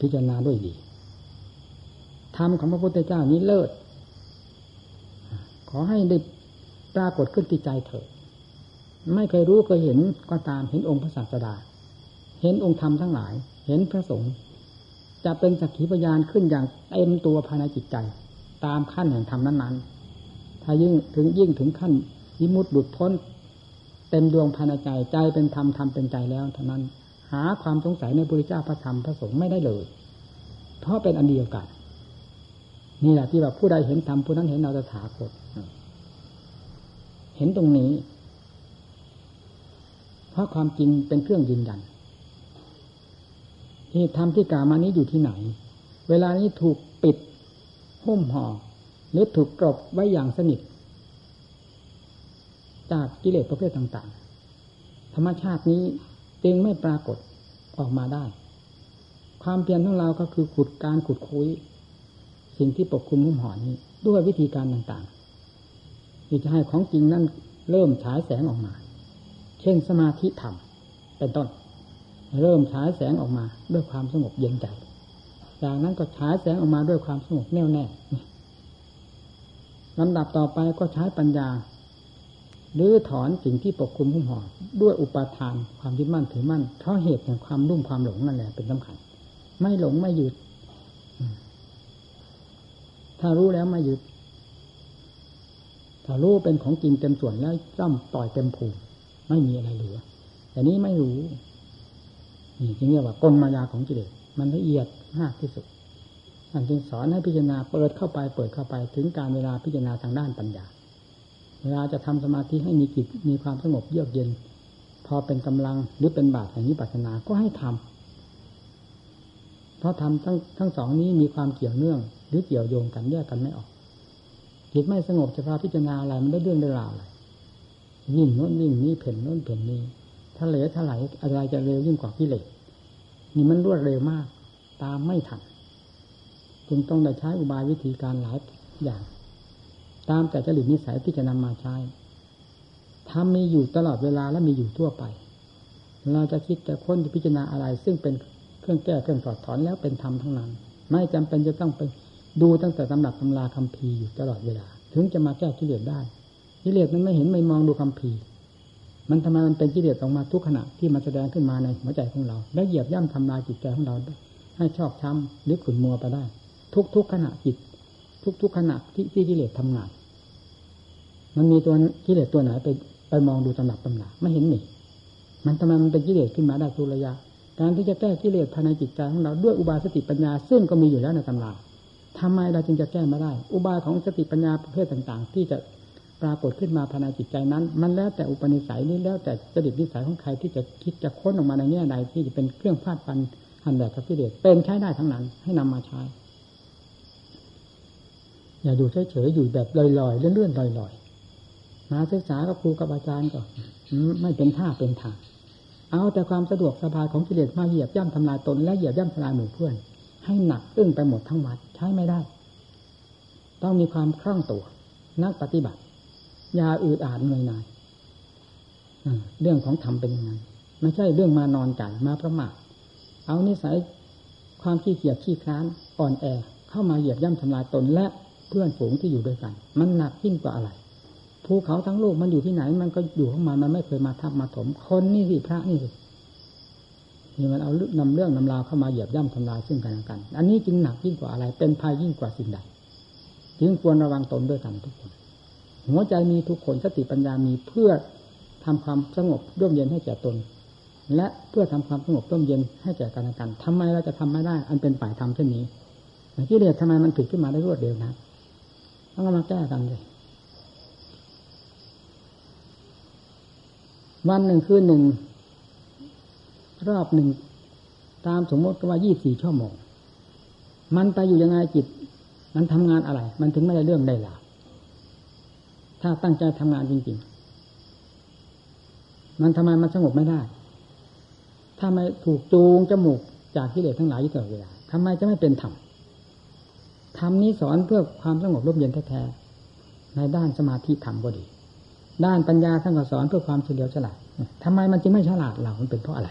Speaker 1: พิจารณาด้วยดีธรรมของพระพุทธเจ้านี้เลิศขอให้ได้ปรากฏขึ้นที่ใจเถิด ไม่เคยรู้เคยเห็นก็ตามเห็นองค์พระศาสดา เห็นองค์ธรรมทั้งหลาย เห็นพระสงฆ์จะเป็นสักขีพยานขึ้นอย่างเต็มตัวภายในจิตใจ ตามขั้นแห่งธรรมนั้นๆ ถ้ายิ่งถึงยิ่งถึงขั้นยิมุตบุดพ้นเต็มดวงภายในใจใจเป็นธรรมธรรมเป็นใจแล้วเท่านั้น หาความสงสัยในพระเจ้าพระธรรมพระสงฆ์ไม่ได้เลย เพราะเป็นอันเดียวกันนี่แหละที่ว่าผู้ใดเห็นธรรมผู้นั้นเห็นเราตถาคตเห็นตรงนี้ เพราะความจริงเป็นเครื่องยืนยันเหตุธรรมที่กล่าวมานี้อยู่ที่ไหน เวลานี้ถูกปิดหุ้มห่อหรือถูกกรบไว้อย่างสนิท จากกิเลสประเภทต่าง ๆ ธรรมชาตินี้จึงไม่ปรากฏออกมาได้ ความเพียรของเราก็คือขุดการขุดคุย สิ่งที่ปกคลุมหุ้มห่อนี้ ด้วยวิธีการต่างๆที่จะให้ของจริงนั่นเริ่มฉายแสงออกมา เช่นสมาธิธรรมเป็นต้น เริ่มฉายแสงออกมาด้วยความสงบเย็นใจ จากนั้นก็ฉายแสงออกมาด้วยความสงบแน่วแน่ลำดับต่อไปก็ใช้ปัญญาหรือถอนสิ่งที่ปกคลุมหุ้มห่อด้วยอุปาทานความยึดมั่นถือมั่นเพราะเหตุแห่งความรุ่มความหลงนั่นแหละเป็นสำคัญ ไม่หลงไม่หยุด ถ้ารู้แล้วไม่หยุดถ้ารู้เป็นของจริงเต็มส่วนแล้วจ้ำต่อยเต็มภูมิ ไม่มีอะไรเหลือแต่นี้ไม่รู้นี่จึงเรียกว่ากลมายาของกิเลสมันละเอียดมากที่สุดท่านจึงสอนให้พิจารณาเปิดเข้าไปเปิดเข้าไปถึงการเวลาพิจารณาทางด้านปัญญา เวลาจะทำสมาธิให้มีจิตมีความสงบเยือกเย็น พอเป็นกำลังหรือเป็นบาตแห่งนิพพานาก็ให้ทำเพราะทำทั้งทั้งสองนี้มีความเกี่ยวเนื่อง หรือเกี่ยวโยงกันแยกกันไม่ออกจิตไม่สงบจะพาพิจารณาอะไรมันได้เรื่องได้ราวอะไร ยิ่งโน้นยิ่งนี้เพ่นโน้นเพ่นนี้ทะเลทลายอะไรจะเร็วยิ่งกว่ากิเลสนี่มันรวดเร็วมาก ตามไม่ทันจึงต้องได้ใช้อุบายวิธีการหลายอย่าง ตามแต่จริตนิสัยที่จะนำมาใช้ทำมีอยู่ตลอดเวลาและมีอยู่ทั่วไป เราจะคิดจะค้นจะพิจารณาอะไร ซึ่งเป็นเครื่องแก้เครื่องถอดถอนแล้วเป็นธรรมทั้งนั้น ไม่จำเป็นจะต้องไปดูตั้งแต่ตำหนักตำราคำพีอยู่ตลอดเวลา ถึงจะมาแก้กิเลสได้ กิเลสมันไม่เห็นไม่มองดูคำพีมันทำไมมันเป็นกิเลสออกมาทุกขณะที่มันแสดงขึ้นมาในหัวใจของเรา และเหยียบย่ำทำลายจิตใจของเรา ให้ชอบช้ำหรือขุ่นมัวไปได้ ทุกทุกขณะจิต ทุกทุกขณะที่ที่กิเลสทำงาน มันมีตัวกิเลสตัวไหนไปไปมองดูตำหนักตำหนาไม่เห็นหนีมันทำไมมันเป็นกิเลสขึ้นมาได้ทุระยะ การที่จะแก้กิเลสภายในจิตใจของเราด้วยอุบายสติปัญญา ซึ่งก็มีอยู่แล้วในตำราทำไมเราจึงจะแก้ไม่ได้ อุบายของสติปัญญาประเภทต่าง ๆ ที่จะ รากฏขึ้นมาภายในจิตใจนั้น มันแล้วแต่อุปนิสัยนี่แล้วแต่จดิตนิสัยของใครที่จะคิดจะค้นออกมาในแง่ใดที่จะเป็นเครื่องพาดฟันหันแดดกับกิเลสเป็นใช้ได้ทั้งนั้นให้นำมาใช้ อย่าดูเฉยๆอยู่แบบลอยๆเลื่อนๆลอยๆมาศึกษากับครูกับอาจารย์ก็ไม่เป็นท่าเป็นทางเอาแต่ความสะดวกสบายของกิเลสมาเหยียบย่ำทำลายตนและเหยียบย่ำทำลายหมู่เพื่อน ให้หนักอึ้งไปหมดทั้งวัดใช้ไม่ได้ ต้องมีความคล่องตัวนักปฏิบัติ ยาอืดอาดเหนื่อยหน่ายเรื่องของธรรมเป็นยังไงไม่ใช่เรื่องมานอนใจมาประมาทเอานิสัยความขี้เกียจขี้คร้านอ่อนแอเข้ามาเหยียบย่ำทำลายตนและเพื่อนฝูงที่อยู่ด้วยกัน มันหนักยิ่งกว่าอะไรภูเขาทั้งโลกมันอยู่ที่ไหน มันก็อยู่ของมันมันไม่เคยมาทับมาถมคนนี่สิพระนี่สินี่มันเอานำเรื่องนำราวเข้ามาเหยียบย่ำทำลายซึ่งกันและกัน อันนี้จึงหนักยิ่งกว่าอะไร เป็นภัยยิ่งกว่าสิ่งใด จึงควรระวังตนด้วยกันทุกคน หัวใจมีทุกคนสติปัญญามีเพื่อทำความสงบร่มเย็นให้แก่ตน และเพื่อทำความสงบร่มเย็นให้แก่กันและกันทำไมเราจะทำไม่ได้ อันเป็นฝ่ายธรรมเช่นนี้กิเลสทำไมมันผิดขึ้นมาได้รวดเร็วนะต้องมาแก้กันเลยวันหนึ่งคืนหนึ่งรอบหนึ่งตามสมมติว่ายี่สี่ชั่วโมง มันไปอยู่ยังไงจิต มันทำงานอะไร มันถึงไม่ได้เรื่องได้หลา ถ้าตั้งใจทำงานจริง ๆ มันทำไมมันสงบไม่ได้ ถ้าไม่ถูกจูงจมูกจากกิเลสทั้งหลายอยู่ตลอดเวลาทำไมจะไม่เป็นธรรมธรรมนี้สอนเพื่อความสงบร่มเย็นแท้ๆในด้านสมาธิธรรมก็ดี ด้านปัญญาท่านก็สอนเพื่อความเฉลียวฉลาดทำไมมันจึงไม่ฉลาดเรามันเป็นเพราะอะไร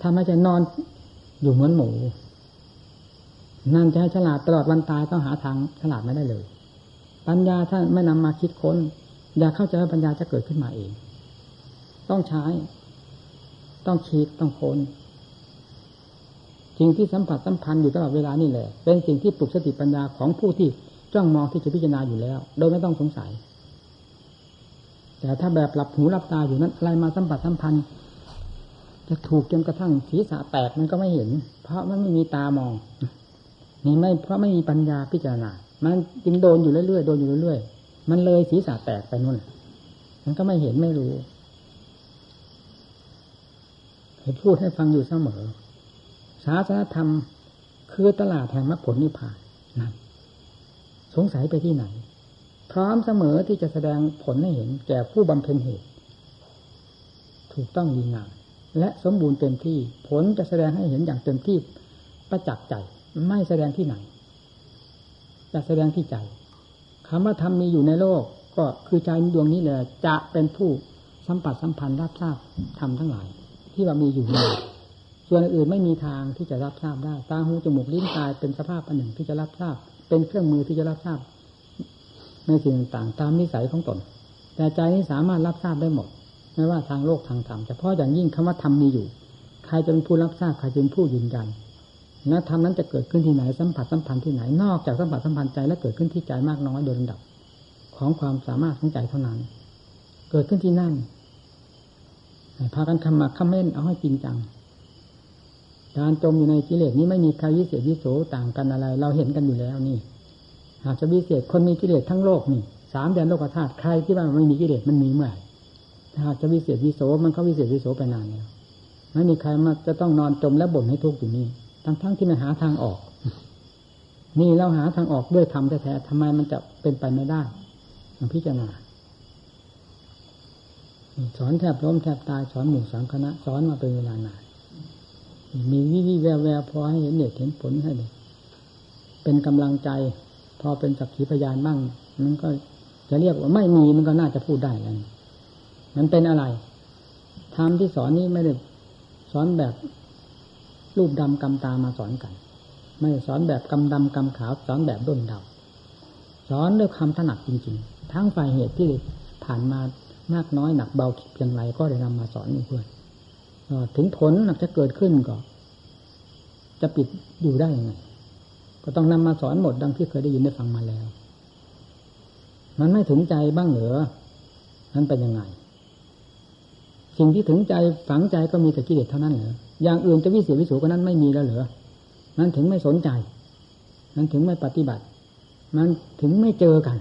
Speaker 1: ถ้าไม่จะนอนอยู่เหมือนหมูนั่นจะให้ฉลาดตลอดวันตายต้องหาทางฉลาดไม่ได้เลย ปัญญาถ้าไม่นำมาคิดค้น อย่าเข้าใจว่าปัญญาจะเกิดขึ้นมาเอง ต้องใช้ ต้องคิดต้องค้นสิ่งที่สัมผัสสัมพันธ์อยู่ตลอดเวลานี่แหละ เป็นสิ่งที่ปลุกสติปัญญาของผู้ที่จ้องมองที่จะพิจารณาอยู่แล้ว โดยไม่ต้องสงสัย แต่ถ้าแบบหลับหูหลับตาอยู่นั้นอะไรมาสัมผัสสัมพันธ์ จะถูกจนกระทั่งศีรษะแตกมันก็ไม่เห็น เพราะมันไม่มีตามองนี่ไม่เพราะไม่มีปัญญาพิจารณา มันจึงโดนอยู่เรื่อยๆโดนอยู่เรื่อยๆมันเลยศีรษะแตกไปนู่นมันก็ไม่เห็นไม่รู้ให้พูดให้ฟังอยู่เสมอศาสนธรรมคือตลาดแห่งมรรคผลนิพพานนั่นสงสัยไปที่ไหน พร้อมเสมอที่จะแสดงผลให้เห็น แก่ผู้บำเพ็ญเหตุ ถูกต้องดีงามและสมบูรณ์เต็มที่ ผลจะแสดงให้เห็นอย่างเต็มที่ประจักษ์ใจ ไม่แสดงที่ไหน จะแสดงที่ใจคำว่าธรรมมีอยู่ในโลก ก็คือใจดวงนี้เลยจะเป็นผู้สัมผัสสัมพันธ์รับทราบธรรมทั้งหลาย ที่ว่ามีอยู่ในส่วนอื่นไม่มีทางที่จะรับทราบได้ตาหูจมูกลิ้นกายเป็นสภาพอันหนึ่งที่จะรับทราบ เป็นเครื่องมือที่จะรับทราบในสิ่งต่างตามนิสัยของตน แต่ใจนี้สามารถรับทราบได้หมด ไม่ว่าทางโลกทางธรรมเฉพาะอย่างยิ่งคำว่าธรรมมีอยู่ ใครจะเป็นผู้รับทราบใครจะเป็นผู้ยืนยัน และธรรมนั้นจะเกิดขึ้นที่ไหนสัมผัสสัมพันธ์ที่ไหนนอกจากสัมผัสสัมพันธ์ใจและเกิดขึ้นที่ใจมากน้อยโดยลำดับ ของความสามารถของใจเท่านั้น เกิดขึ้นที่นั่นพากันคำมาคำเม่นเอาให้จริงจังการจมอยู่ในกิเลสนี้ไม่มีใครวิเศษวิโสต่างกันอะไร เราเห็นกันอยู่แล้วนี่ หากจะวิเศษคนมีกิเลสทั้งโลกนี่สามแดนโลกธาตุใครที่ว่าไม่มีกิเลสมันมีเมื่อไหร่หากจะวิเศษวิโสมันก็วิเศษวิโสไปนานแล้วไม่มีใครมาจะต้องนอนจมและบ่นให้ทุกข์อยู่นี่ ทั้งทั้งที่มันหาทางออก นี่เราหาทางออกด้วยธรรมแท้ๆทำไมมันจะเป็นไปไม่ได้ลองพิจารณาสอนแทบล้มแทบตายสอนหมู่สามคณะสอนมาเป็นเวลานานมีวิวิแววแววพอให้เห็นเหตุเห็นผลให้เลยเป็นกำลังใจ พอเป็นสักขีพยานบ้างมันก็จะเรียกว่าไม่มีมันก็น่าจะพูดได้แล้วมันเป็นอะไรธรรมที่สอนนี้ไม่ได้สอนแบบ รูปดำกำตามาสอนกัน ไม่สอนแบบกำดำกำขาวสอนแบบด้นดาสอนด้วยคำถนัดจริง ๆ ทั้งฝ่ายเหตุที่ผ่านมามากน้อยหนักเบาเพียงไรก็ได้นำมาสอนเพื่อนถึงผลหนักจะเกิดขึ้นก็จะปิดอยู่ได้ยังไงก็ต้องนำมาสอนหมดดังที่เคยได้ยินได้ฟังมาแล้ว มันไม่ถึงใจบ้างเหรอนั้นเป็นยังไง สิ่งที่ถึงใจฝังใจก็มีแต่กิเลสเท่านั้นเหรออย่างอื่นจะวิเศษวิสูกนั้นไม่มีแล้วเหรอนั้นถึงไม่สนใจ นั้นถึงไม่ปฏิบัติมันถึงไม่เจอกัน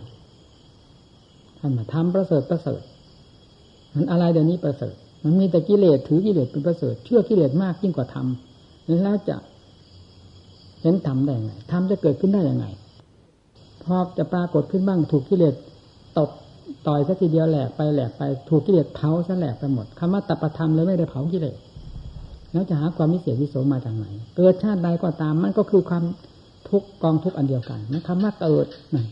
Speaker 1: ท่านมาทำประเสริฐประเสริฐมันอะไรเดี๋ยวนี้ประเสริฐ มันมีแต่กิเลสถือกิเลสเป็นประเสริฐ เชื่อกิเลสมากยิ่งกว่าธรรมแล้วจะเห็นธรรมได้ยังไงธรรมจะเกิดขึ้นได้ยังไงพอจะปรากฏขึ้นบ้างถูกกิเลสตบต่อยสักทีเดียวแหลกไปแหลกไปถูกกิเลสเผาซะแหลกไปหมดคำว่าตัปธรรมเลยไม่ได้เผากิเลส แล้วจะหาความมิเศษวิโสมาจากไหน เกิดชาติใดก็ตามมันก็คือความทุกกองทุกอันเดียวกันนะคำว่าเกิดนั่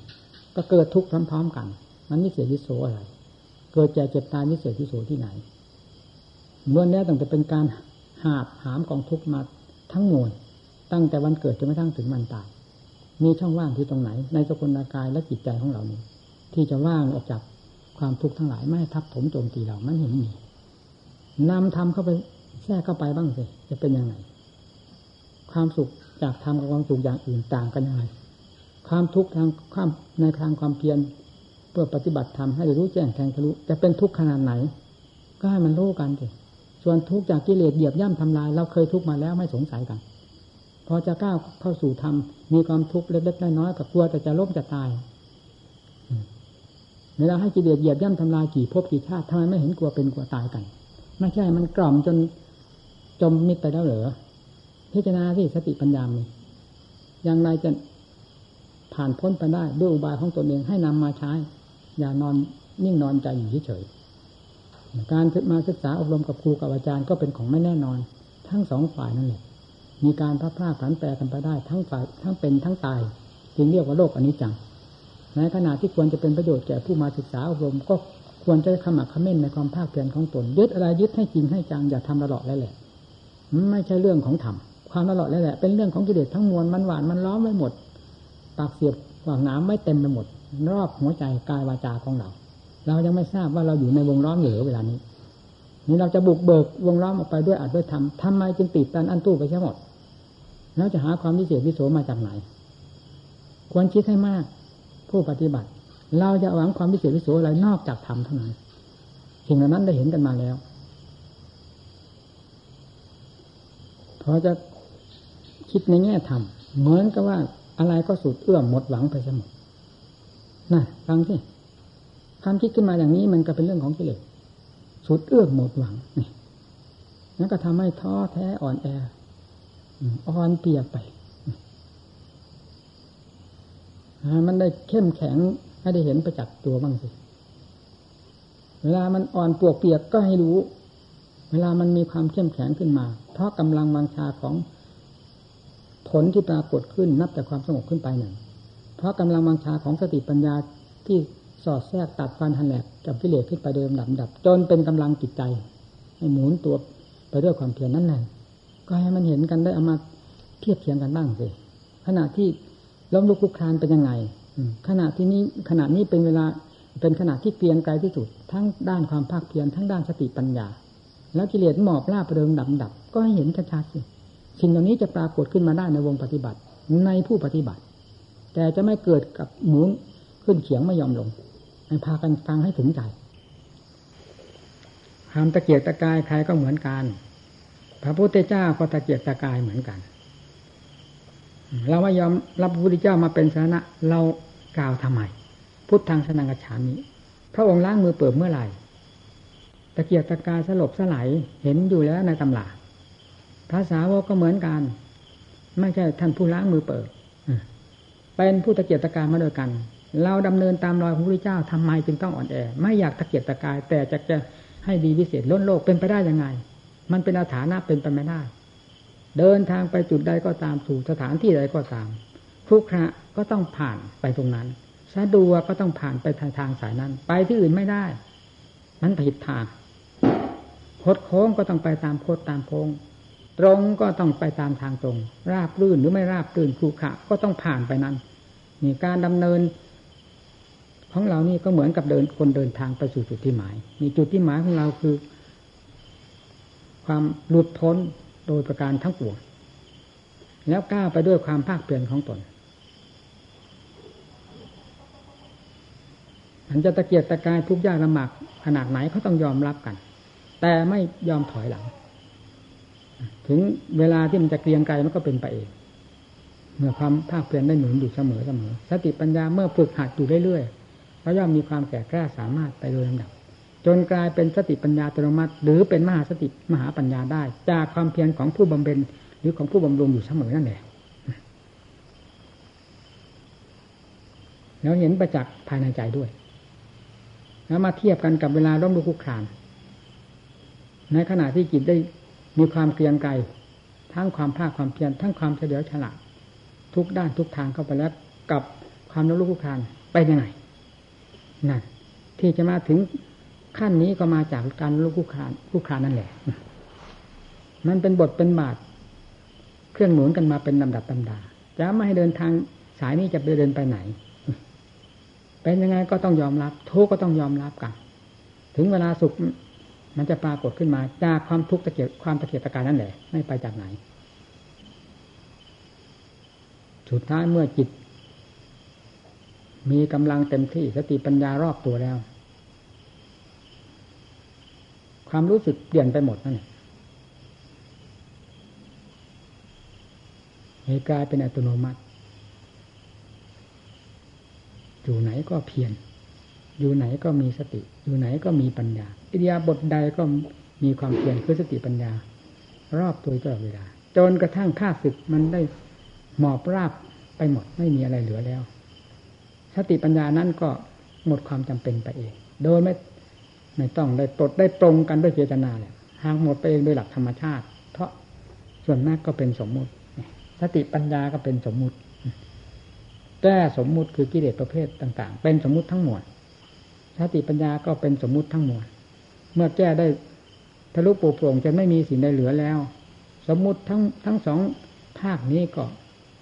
Speaker 1: ก็เกิดทุกพร้อมๆกัน มันมิเศษวิโสอะไร เกิดแก่เจ็บตายมิเศษวิโสที่ไหนล้วนแล้วตั้งแต่เป็นการหาบหามกองทุกมาทั้งมวลตั้งแต่วันเกิดจนกระทั่งถึงวันตาย มีช่องว่างที่ตรงไหน ในสกุลกายและจิตใจของเรานี้ที่จะว่างออกจากความทุกข์ทั้งหลายไม่ทับถมโจมตีเรามันเห็นมีนำทำเข้าไป แทรกเข้าไปบ้างสิจะเป็นยังไง ความสุขจากทำกับความสุขอย่างอื่นต่างกันยังไงความทุกข์ทางความในทางความเพียรเพื่อปฏิบัติธรรมให้รู้แจ้งแทงทะลุจะเป็นทุกข์ขนาดไหน ก็ให้มันรู้กันสิส่วนทุกข์จากกิเลสเหยียบย่ำทำลาย เราเคยทุกข์มาแล้วไม่สงสัยกันพอจะก้าวเข้าสู่ธรรมมีความทุกข์เล็กๆน้อยๆกับกลัวแต่จะล้มจะตายเวลาให้กิเลสเหยียบย่ำทำลายกี่ภพกี่ชาติทำไมไม่เห็นกลัวเป็นกลัวตายกัน ไม่ใช่มันกล่อมจน จมมิดไปแล้วเหรอพิจารณาที่สติปัญญามีอย่างไรจะผ่านพ้นไปได้ด้วยอุบายของตนเองให้นำมาใช้ อย่านอนนิ่งนอนใจอยู่เฉยการมาศึกษาอบรมกับครูกับอาจารย์ก็เป็นของไม่แน่นอน ทั้งสองฝ่ายนั่นแหละมีการพัดพลาดผันแปรกันไปได้ทั้งฝ่ายทั้งเป็นทั้งตาย จึงเรียกว่าโลกอันนี้จังในขณะที่ควรจะเป็นประโยชน์แก่ผู้มาศึกษาอบรมก็ควรจะขมักขม้นในความภาคเพียรของตนยึดอะไรยึดให้จริงให้จังอย่าทำตลอดแล้วแหละ ไม่ใช่เรื่องของธรรมความตลอดเลยแหละเป็นเรื่องของกิเลสทั้งมวลมันหวานมันล้อมไว้หมดปากเสียบหวางน้ำไม่เต็มไปหมด รอบหัวใจกายวาจาของเรา เรายังไม่ทราบว่าเราอยู่ในวงล้อมเหลือเวลานี้นี่เราจะบุกเบิกวงล้อมออกไปด้วยอาจด้วยธรรมทำไมจึงติดตันอันตู้ไปใช่หมดแล้วจะหาความวิเศษวิโสมาจากไหน ควรคิดให้มาก ผู้ปฏิบัติ เราจะหวังความวิเศษวิโสอะไรนอกจากธรรมเท่านั้นสิ่งเหล่านั้นได้เห็นกันมาแล้ว อจะคิดในแง่ธรรมเหมือนกับว่าอะไรก็สุดเอื้อมหมดหวังไปเสมอน่ะฟังสิความคิดขึ้นมาอย่างนี้มันก็เป็นเรื่องของกิเลสสุดเอื้อมหมดหวังนี่นั่นก็ทำให้ท้อแท้อ่อนแออ่อนเปียกไปมันได้เข้มแข็งให้ได้เห็นประจักษ์ตัวบ้างสิ เวลามันอ่อนปวกเปียกก็ให้รู้ เวลามันมีความเข้มแข็งขึ้นมา เพราะกำลังวังชาของผลที่ปรากฏขึ้นนับแต่ความสงบขึ้นไปหนึ่งเพราะกำลังวังชาของสติปัญญาที่สอดแทรกตัดฟันหันแหลกกับกิเลสขึ้นไปเดิมดับดับ จนเป็นกำลังจิตใจให้หมุนตัวไปด้วยความเพียรนั่นแหละก็ให้มันเห็นกันได้เอามาเทียบเทียงกันบ้างสิขณะที่ล้มลุกคลุกคลานเป็นยังไงขณะที่นี้ขณะนี้เป็นเวลาเป็นขณะที่เกลียงไกลที่สุด ทั้งด้านความภาคเพียรทั้งด้านสติปัญญา แล้วกิเลสหมอบล่าประเดิมดับดับก็ให้เห็นชัดๆสิสิ่งเหล่านี้จะปรากฏขึ้นมาได้ในวงปฏิบัติในผู้ปฏิบัติ แต่จะไม่เกิดกับหมุนขึ้นเขียงไม่ยอมลงให้พากันฟังให้ถึงใจความตะเกียกตะกายใครก็เหมือนกัน พระพุทธเจ้าก็ตะเกียกตะกายเหมือนกัน เราไม่ยอมรับพระพุทธเจ้ามาเป็นสาระเรากล่าวทำไม พุทธังสนังกฉามิพระองค์ล้างมือเปิดเมื่อไหร่ะเกียกตะกายสลบสลายเห็นอยู่แล้วในตำราภาษาวกก็เหมือนกัน ไม่ใช่ท่านผู้ล้างมือเปิดเป็นผู้ตะเกียกตะกายมาโดยกัน เราดำเนินตามรอยพระพุทธเจ้าทำไมจึงต้องอ่อนแอ ไม่อยากตะเกียกตะกาย แต่จะจะให้ดีวิเศษล้นโลกเป็นไปได้ยังไง มันเป็นอาถานะเป็นไปไม่ได้ เดินทางไปจุดใดก็ตามสู่สถานที่ใดก็ตามทุกขะก็ต้องผ่านไปตรงนั้นสะดวกก็ต้องผ่านไปทางทางสายนั้น ไปที่อื่นไม่ได้ มันผิดทาง คดโค้งก็ต้องไปตามโคดตามโค้ง ตรงก็ต้องไปตามทางตรง ราบรื่นหรือไม่ราบรื่นครูขะก็ต้องผ่านไปนั้นนี่การดำเนิน ของเรานี่ก็เหมือนกับเดินคนเดินทางไปสู่จุดที่หมายมีจุดที่หมายของเราคือ ความหลุดพ้นโดยประการทั้งปวงแล้วก้าวไปด้วยความภาคเปลี่ยนของตนมันจะตะเกียกตะกายทุกยากลำบากขนาดไหนเขาต้องยอมรับกัน แต่ไม่ยอมถอยหลัง ถึงเวลาที่มันจะเกรียงไกลมันก็เป็นไปเอง เมื่อความภาคเพียรได้หนุนอยู่เสมอเสมอสติปัญญาเมื่อฝึกหัดอยู่เรื่อยๆก็ย่อมมีความแก่กล้าสามารถไปโดยลำดับจนกลายเป็นสติปัญญาอัตโนมัติ หรือเป็นมหาสติมหาปัญญาได้ จากความเพียรของผู้บำเพ็ญหรือของผู้บำรุงอยู่เสมอนั่นแหละแล้วเห็นประจักษ์ภายในใจด้วย แล้วมาเทียบกันกับเวลาร่มรุกคุกคาน ในขณะที่จิตได้มีความเกรียงไกรทั้งความภาคความเพียรทั้งความเฉลียวฉลาดทุกด้านทุกทางเข้าไปแล้วกับความร่มรุกคุกคานไปยังไงนั่นที่จะมาถึงขั้นนี้ก็มาจากการลุกคุกคานคุกคานนั่นแหละ มันเป็นบทเป็นบาทเครื่องหนุนกันมาเป็นลำดับลำดาจะไม่ให้เดินทางสายนี้จะไปเดินไปไหน เป็นยังไงก็ต้องยอมรับ ทุกก็ต้องยอมรับกัน ถึงเวลาสุข มันจะปรากฏขึ้นมาจากความทุกข์ตะเกียบความตะเกียบตะการนั่นแหละ ไม่ไปจากไหน สุดท้ายเมื่อจิต มีกำลังเต็มที่สติปัญญารอบตัวแล้ว ความรู้สึกเปลี่ยนไปหมดนั่นแหละกลายเป็นอัตโนมัติ อยู่ไหนก็เพียรอยู่ไหนก็มีสติ อยู่ไหนก็มีปัญญาอิริยาบถใดก็มีความเพียรคือสติปัญญา รอบตัวตลอดเวลา จนกระทั่งข้าศึกมันได้หมอบราบไปหมดไม่มีอะไรเหลือแล้ว สติปัญญานั้นก็หมดความจำเป็นไปเอง โดยไม่ไม่ต้องได้ปลดได้ปรงกันด้วยเจตนาเลยหางหมดไปเองโดยหลักธรรมชาติ เพราะส่วนมากก็เป็นสมมุติ สติปัญญาก็เป็นสมมุติแก้สมมุติคือกิเลสประเภทต่าง ๆ เป็นสมมุติทั้งหมด สติปัญญาก็เป็นสมมุติทั้งหมด เมื่อแก้ได้ทะลุปูโปร่งจะไม่มีสิ่งใดเหลือแล้ว สมมุติทั้งทั้งสองภาคนี้ก็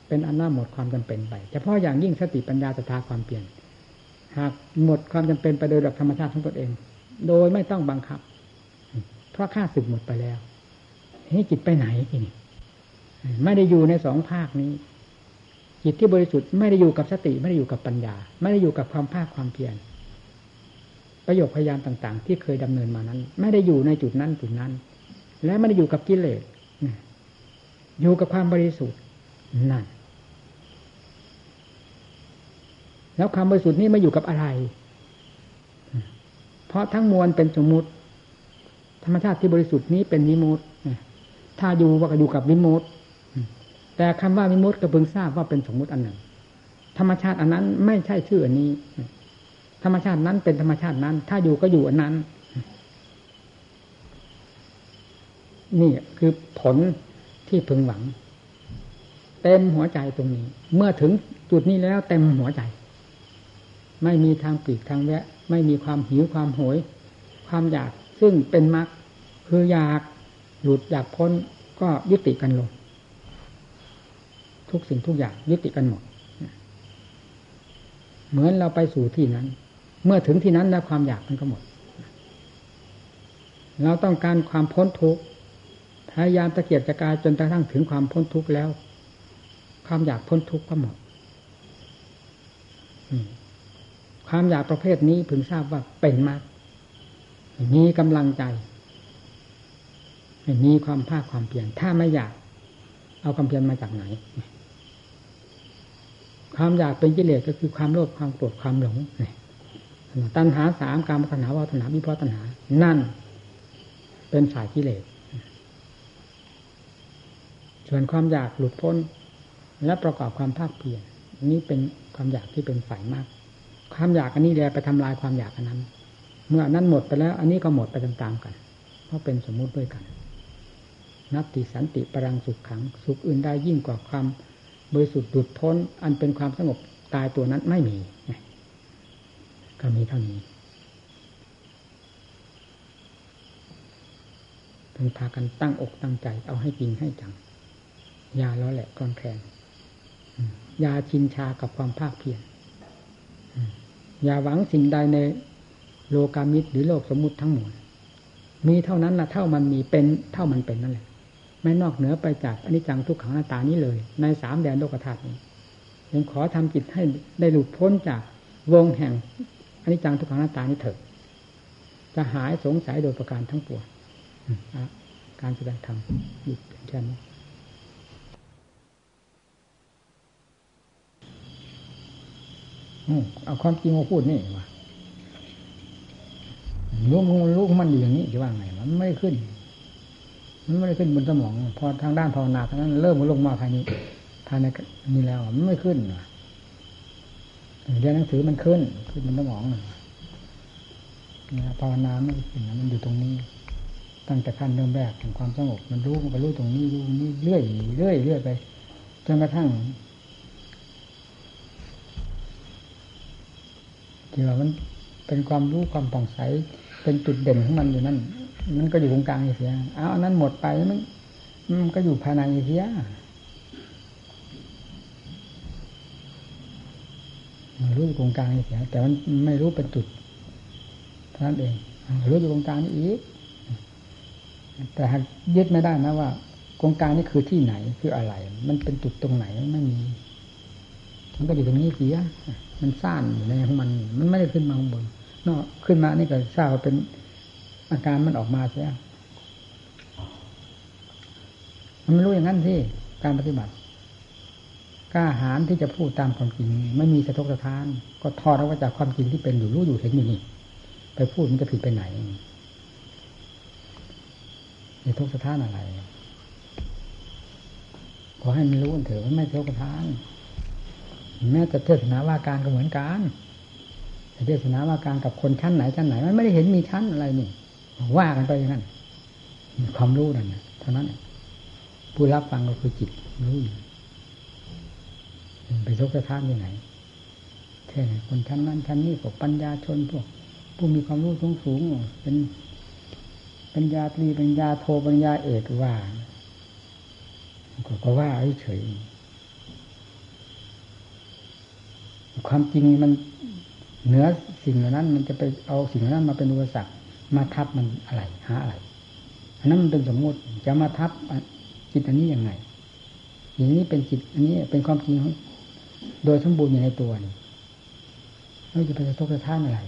Speaker 1: เป็นอันว่าหมดความจำเป็นไปเฉพาะอย่างยิ่งสติปัญญาศรัทาความเปลี่ยน หากหมดความจำเป็นไปโดยหลักธรรมชาติของตนเอง โดยไม่ต้องบังคับ เพราะค่าสึกหมดไปแล้วให้จิตไปไหนทีนี้ไม่ได้อยู่ในสองภาคนี้ จิตที่บริสุทธิ์ไม่ได้อยู่กับสติ ไม่ได้อยู่กับปัญญา ไม่ได้อยู่กับความภาคความเพียร ประโยคพยานต่าง ๆ ที่เคยดำเนินมานั้น ไม่ได้อยู่ในจุดนั้นจุดนั้น และไม่ได้อยู่กับกิเลสอยู่กับความบริสุทธิ์นั่นแล้วความบริสุทธิ์นี้ม่อยู่กับอะไร เพราะทั้งมวลเป็นสมมุติ ธรรมชาติที่บริสุทธิ์นี้เป็นนิมุตถ้าอยู่ว่าก็อยู่กับนิมุตแต่คำว่านิมุตก็เพิ่งทราบว่าเป็นสมมุติอันหนึ่ง ธรรมชาติอันนั้นไม่ใช่ชื่ออันนี้ รรมชาตินั้นเป็นธรรมชาตินั้น ถ้าอยู่ก็อยู่อันนั้น นี่คือผลที่พึงหวัง เต็มหัวใจตรงนี้ เมื่อถึงจุดนี้แล้วเต็มหัวใจ ไม่มีทางปีกทางแวะ ไม่มีความหิวความโหย ความอยากซึ่งเป็นมรรคคืออยากหลุดอยากพ้นก็ยุติกันลง ทุกสิ่งทุกอย่างยุติกันหมด เหมือนเราไปสู่ที่นั้น เมื่อถึงที่นั้นแล้วความอยากมันก็หมด เราต้องการความพ้นทุกข์พยายามตะเกียบตะกายจนกระทั่งถึงความพ้นทุกข์แล้ว ความอยากพ้นทุกข์ก็หมดความอยากประเภทนี้พึงทราบว่าเป็นมากมีกำลังใจมีความภาคความเพียรถ้าไม่อยาก เอาความเพียรมาจากไหน ความอยากเป็นกิเลสก็คือความโลภความโกรธความหลง ตัณหาสามการมัณหาวาตนาวิพาตนานั่น เป็นสายกิเลสส่วนความอยากหลุดพ้น และประกอบความภาคเพียรนี่เป็นความอยากที่เป็นฝ่ายมาก ความอยากอันนี้แลไปทำลายความอยากอันนั้น เมื่อนั้นหมดไปแล้ว อันนี้ก็หมดไปตามๆกัน เพราะเป็นสมมุติด้วยกัน นัตติสันติปรังสุขขัง สุขอื่นได้ยิ่งกว่าความบริสุทธิ์ดุดพ้น อันเป็นความสงบตายตัวนั้นไม่มี ก็มีเท่านี้เพ่งพากันตั้งอกตั้งใจ เอาให้จริงให้จัง ยาล้อแหละกลอนแคลนยาชินชากับความภาคเพียรอย่าหวังสิ่งใดในโลกามิตรหรือโลกสมมุติทั้งหมด มีเท่านั้นละเท่ามันมีเป็นเท่ามันเป็นนั่นแหละ ไม่นอกเหนือไปจากอนิจจังทุกขังหน้าตานี้เลย ในสามแดนโลกธาตุนี้ยังขอทำจิตให้ได้หลุดพ้นจากวงแห่ง อนิจจังทุกขังหน้าตานี้เถิดจะหายสงสัยโดยประการทั้งปวงการแสดงธรรมหยุดแค่นี้เอาความจริงมาพูดนี่ว่าลูกลูกมันอยู่อย่างนี้จะว่าไงมันไม่ขึ้น มันไม่ได้ขึ้นบนสมอง พอทางด้านภาวนาเท่านั้นเริ่มลงมาภายในภายในนี้แล้ว มันไม่ขึ้น เรียนหนังสือมันขึ้น ขึ้นบนสมองนะภาวนาไม่ขึ้นมันอยู่ตรงนี้ ตั้งแต่ขั้นเริ่มแรกถึงความสงบมันรู้มันรู้ตรงนี้รู้นี้เรื่อยเรื่อยเรื่อยไปจนกระทั่งที่ว่ามันเป็นความรู้ความผ่องใส เป็นจุดเด่นของมันอยู่นั่นมันก็อยู่ตรงกลางเสียเอาอันนั้นหมดไปมันมันก็อยู่ภายในเสียมัน รู้อยู่ตรงกลางนี่เสียแต่มันไม่รู้เป็นจุดเท่านั้นเองรู้อยู่ตรงกลางนี่อีกแต่หากยึดไม่ได้นะว่าตรงกลางนี่คือที่ไหนคืออะไร มันเป็นจุดตรงไหนไม่มีมันก็อยู่ตรงนี้เสียมันซ่านอยู่ในของมัน มันไม่ได้ขึ้นมาข้างบนนอกขึ้นมานี่ก็ทราบว่าเป็นอาการมันออกมาเสียมันไม่รู้อย่างนั้นที่การปฏิบัติ กล้าหาญที่จะพูดตามความจริง ไม่มีสะทกสะท้าน ก็ทอดออกมาจากความจริงที่เป็นอยู่รู้อยู่เห็นอยู่นี่ ไปพูดมันจะผิดไปไหนสะทกสะท้านอะไร ขอให้มันรู้เถอะว่าไม่สะทกสะท้านแม้แต่เทศนาว่าการก็เหมือนกันเทศนาว่าการกับคนชั้นไหนชั้นไหน มันไม่ได้เห็นมีชั้นอะไรนี่ว่ากันไปอย่างนั้นความรู้นั่นเท่านั้นผู้รับฟังก็คือจิตรู้อยู่ ไปทกสะท้านที่ไหนแค่คนชั้นนั้นชั้นนี้พวกปัญญาชนพวก ผู้มีความรู้สูงสูงเป็นปัญญาตรีปัญญาโทปัญญาเอกว่าก็ว่าเฉยความจริงมันเหนือสิ่งเหล่านั้น มันจะไปเอาสิ่งเหล่านั้นมาเป็นอุปสรรคมาทับมันอะไรหาอะไรอันนั้นมันเป็นสมมติจะมาทับจิตอันนี้ยังไงอย่างนี้เป็นจิตอันนี้เป็นความจริง โดยสมบูรณ์อยู่ในตัวนี่ไม่จะไปกระทบกระทั่งอะไร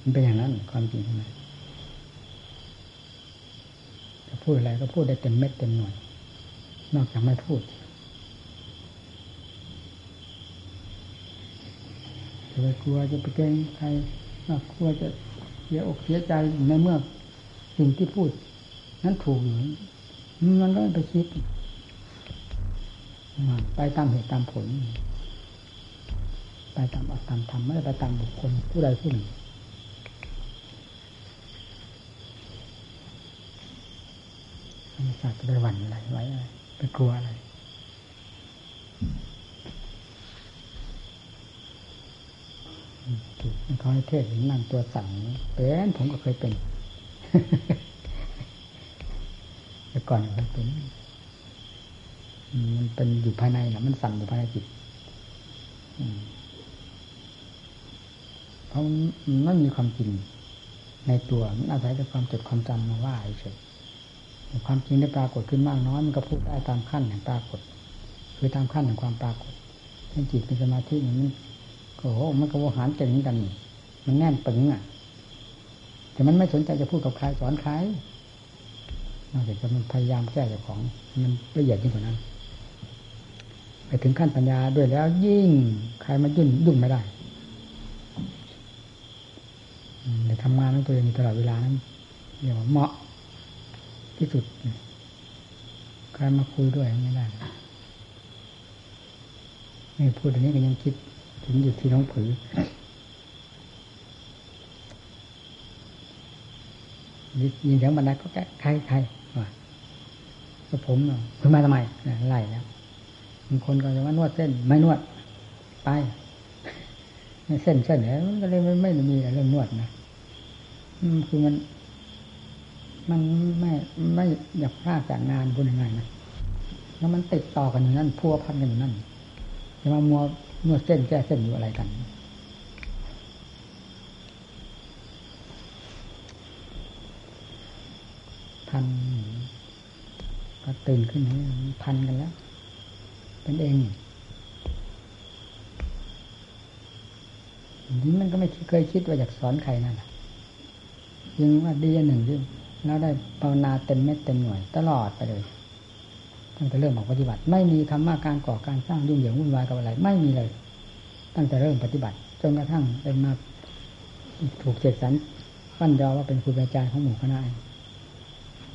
Speaker 1: มันเป็นอย่างนั้นความจริงใช่ไหมจะพูดอะไรก็พูดได้เต็มเม็ดเต็มหน่วย นอกจากไม่พูดจะไปกลัวจะไปเกรงใครกลัวจะเสียอกเสียใจในเมื่อสิ่งที่พูด นั้นถูกอยู่มันก็ไปคิด ไปตามเหตุตามผล ไปตามอัตตามธรรมไม่ได้ไปตามบุคคลผู้ใดผู้หนึ่งธรรมศาสตร์จะไปหวั่นอะไรไว้อะไรไปกลัวอะไรเขาให้เทศนั่งตัวสั่นเป็นผมก็เคยเป็นแต่ก่อนเคยเป็น มันเป็นอยู่ภายในนะมันสั่นอยู่ภายในจิตเพราะมันไม่มีความจริงในตัว มันอาศัยแต่ความจดความจำมาว่าเฉยความจริงได้ปรากฏขึ้นมากน้อยมันก็พูดได้ตามขั้นแห่งปรากฏ คือตามขั้นแห่งความปรากฏเช่นจิตเป็นสมาธิมันก็โหมันก็วหารเก่งเหมือนกันมันแน่นปึงอะ แต่มันไม่สนใจจะพูดกับใครสอนใครนอกจากจะมันพยายามแก้เจ้าของ มันละเอียดยิ่งกว่านั้น ถึงขั้นปัญญาด้วยแล้วยิ่ง ใครมายุ่งยุ่งไม่ได้ในทำงานของตัวเองตลอดเวลานั้นเรียกว่าเหมาะที่สุดใครมาคุยด้วยไม่ได้ไม่พูดอันนี้ก็ยังคิดถึงอยู่ที่น้องผือยินเสียงบรรดาก็แกใครใครว่าผมคุณมาทำไมไล่แล้วางคนก็จะว่านวดเส้น ไม่นวด ไปเส้นเส้นเนี่ยมันก็เลยไม่ไม่มีเรื่องนวดนะคือมัน มันไม่ไม่อยากพลาดจากงานพูดยังไงนะแล้วมันติดต่อกันอยู่นั่นพัวพันกันอยู่นั่นจะมามัวนวดเส้นแก้เส้นอยู่อะไรกันพันก็ตื่นขึ้นพันกันแล้ว เป็นเองนี่มันก็ไม่เคยคิดว่าอยากสอนใครนั่นแหละยังว่าดีอันหนึ่งที่แล้วได้ภาวนาเต็มเม็ดเต็มหน่วย ตลอดไปเลยตั้งแต่เริ่มออกปฏิบัติ ไม่มีคำว่าการก่อการสร้างยุ่งเหยิงวุ่นวายกับอะไร ไม่มีเลย ตั้งแต่เริ่มปฏิบัติจนกระทั่งเป็นมาถูกเสกสรรฟันยอว่าเป็นครูอาจารย์ของหมู่คณะ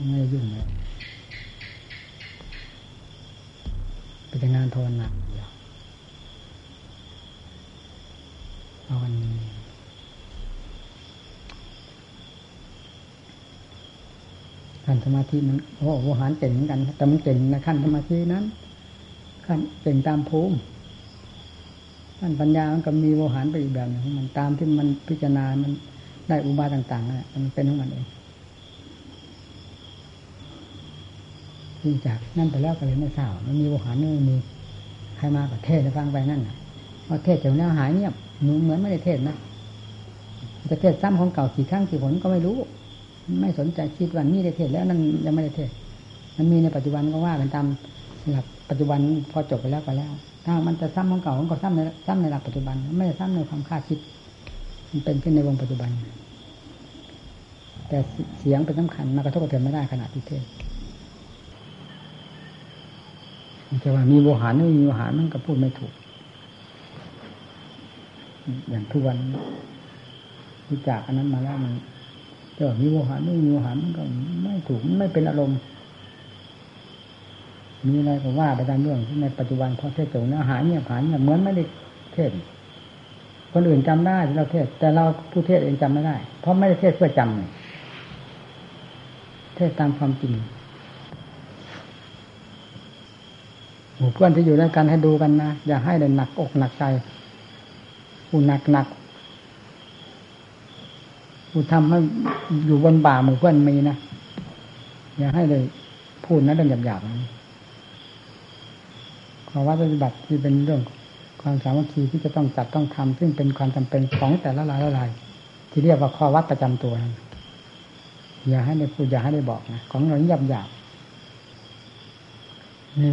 Speaker 1: ไม่ยุ่งเลย เป็นงานภาวนาเดียวภาวนาขั้นสมาธิมันโอ้โหหารเก่งเหมือนกัน แต่มันเก่งในขั้นสมาธินั้น ขั้นเก่งตามภูมิขั้นปัญญามันก็มีโวหารไปอีกแบบหนึ่งมันตามที่มันพิจารณา มันได้อุบายต่างๆนะมันเป็นของมันเอง ที่จากนั่นไปแล้วก็เลยไม่ทราบมันมีโวหารนี่มีใครมากับเทศฟังไปนั่นน่ะพอเทศจากแนวหายเงียบหนูเหมือนไม่ได้เทศนะจะเทศซ้ำของเก่ากี่ครั้งกี่ผลก็ไม่รู้ ไม่สนใจคิดว่านี่ได้เทศแล้วนั่นยังไม่ได้เทศ มันมีในปัจจุบันก็ว่าเป็นตามหลักปัจจุบันพอจบไปแล้วก็แล้ว ถ้ามันจะซ้ำของเก่ามันก็ซ้ำในซ้ำในหลักปัจจุบัน ไม่ได้ซ้ำในความคาดคิด มันเป็นขึ้นในวงปัจจุบัน แต่เสียงเป็นสำคัญมากระทบกระเทือนไม่ได้ขนาดที่เทศ จะว่ามีโวหารไม่มีโวหารมันก็พูดไม่ถูก อย่างทุกวันที่จากอันนั้นมาแล้วมันจะว่ามีโวหารไม่มีโวหารมันก็ไม่ถูกไม่เป็นอารมณ์มีอะไรก็ว่าไปตามเรื่องที่ในปัจจุบันพอเทศจบเนื้อหาเงียบหายเงียบเหมือนไม่ได้เทศคนอื่นจำได้ที่เราเทศ แต่เราผู้เทศเองจำไม่ได้ เพราะไม่ได้เทศเพื่อจำเทศตามความจริง หมู่เพื่อนที่อยู่ด้วยกันให้ดูกันนะอย่าให้เลยหนักอกหนักใจผู้หนักหนักผู้ทำให้อยู่บนบ่าหมู่เพื่อนมีนะอย่าให้เลยพูดนะเรื่องหยาบๆนี้ขอว่าปฏิบัติที่เป็นเรื่องความสามัคคีที่จะต้องจัดต้องทำซึ่งเป็นความจำเป็นของแต่ละรายละรายที่เรียกว่าข้อวัดประจำตัวนั้นอย่าให้ได้พูดอย่าให้ได้บอกนะของเราหยาบหยาบนี่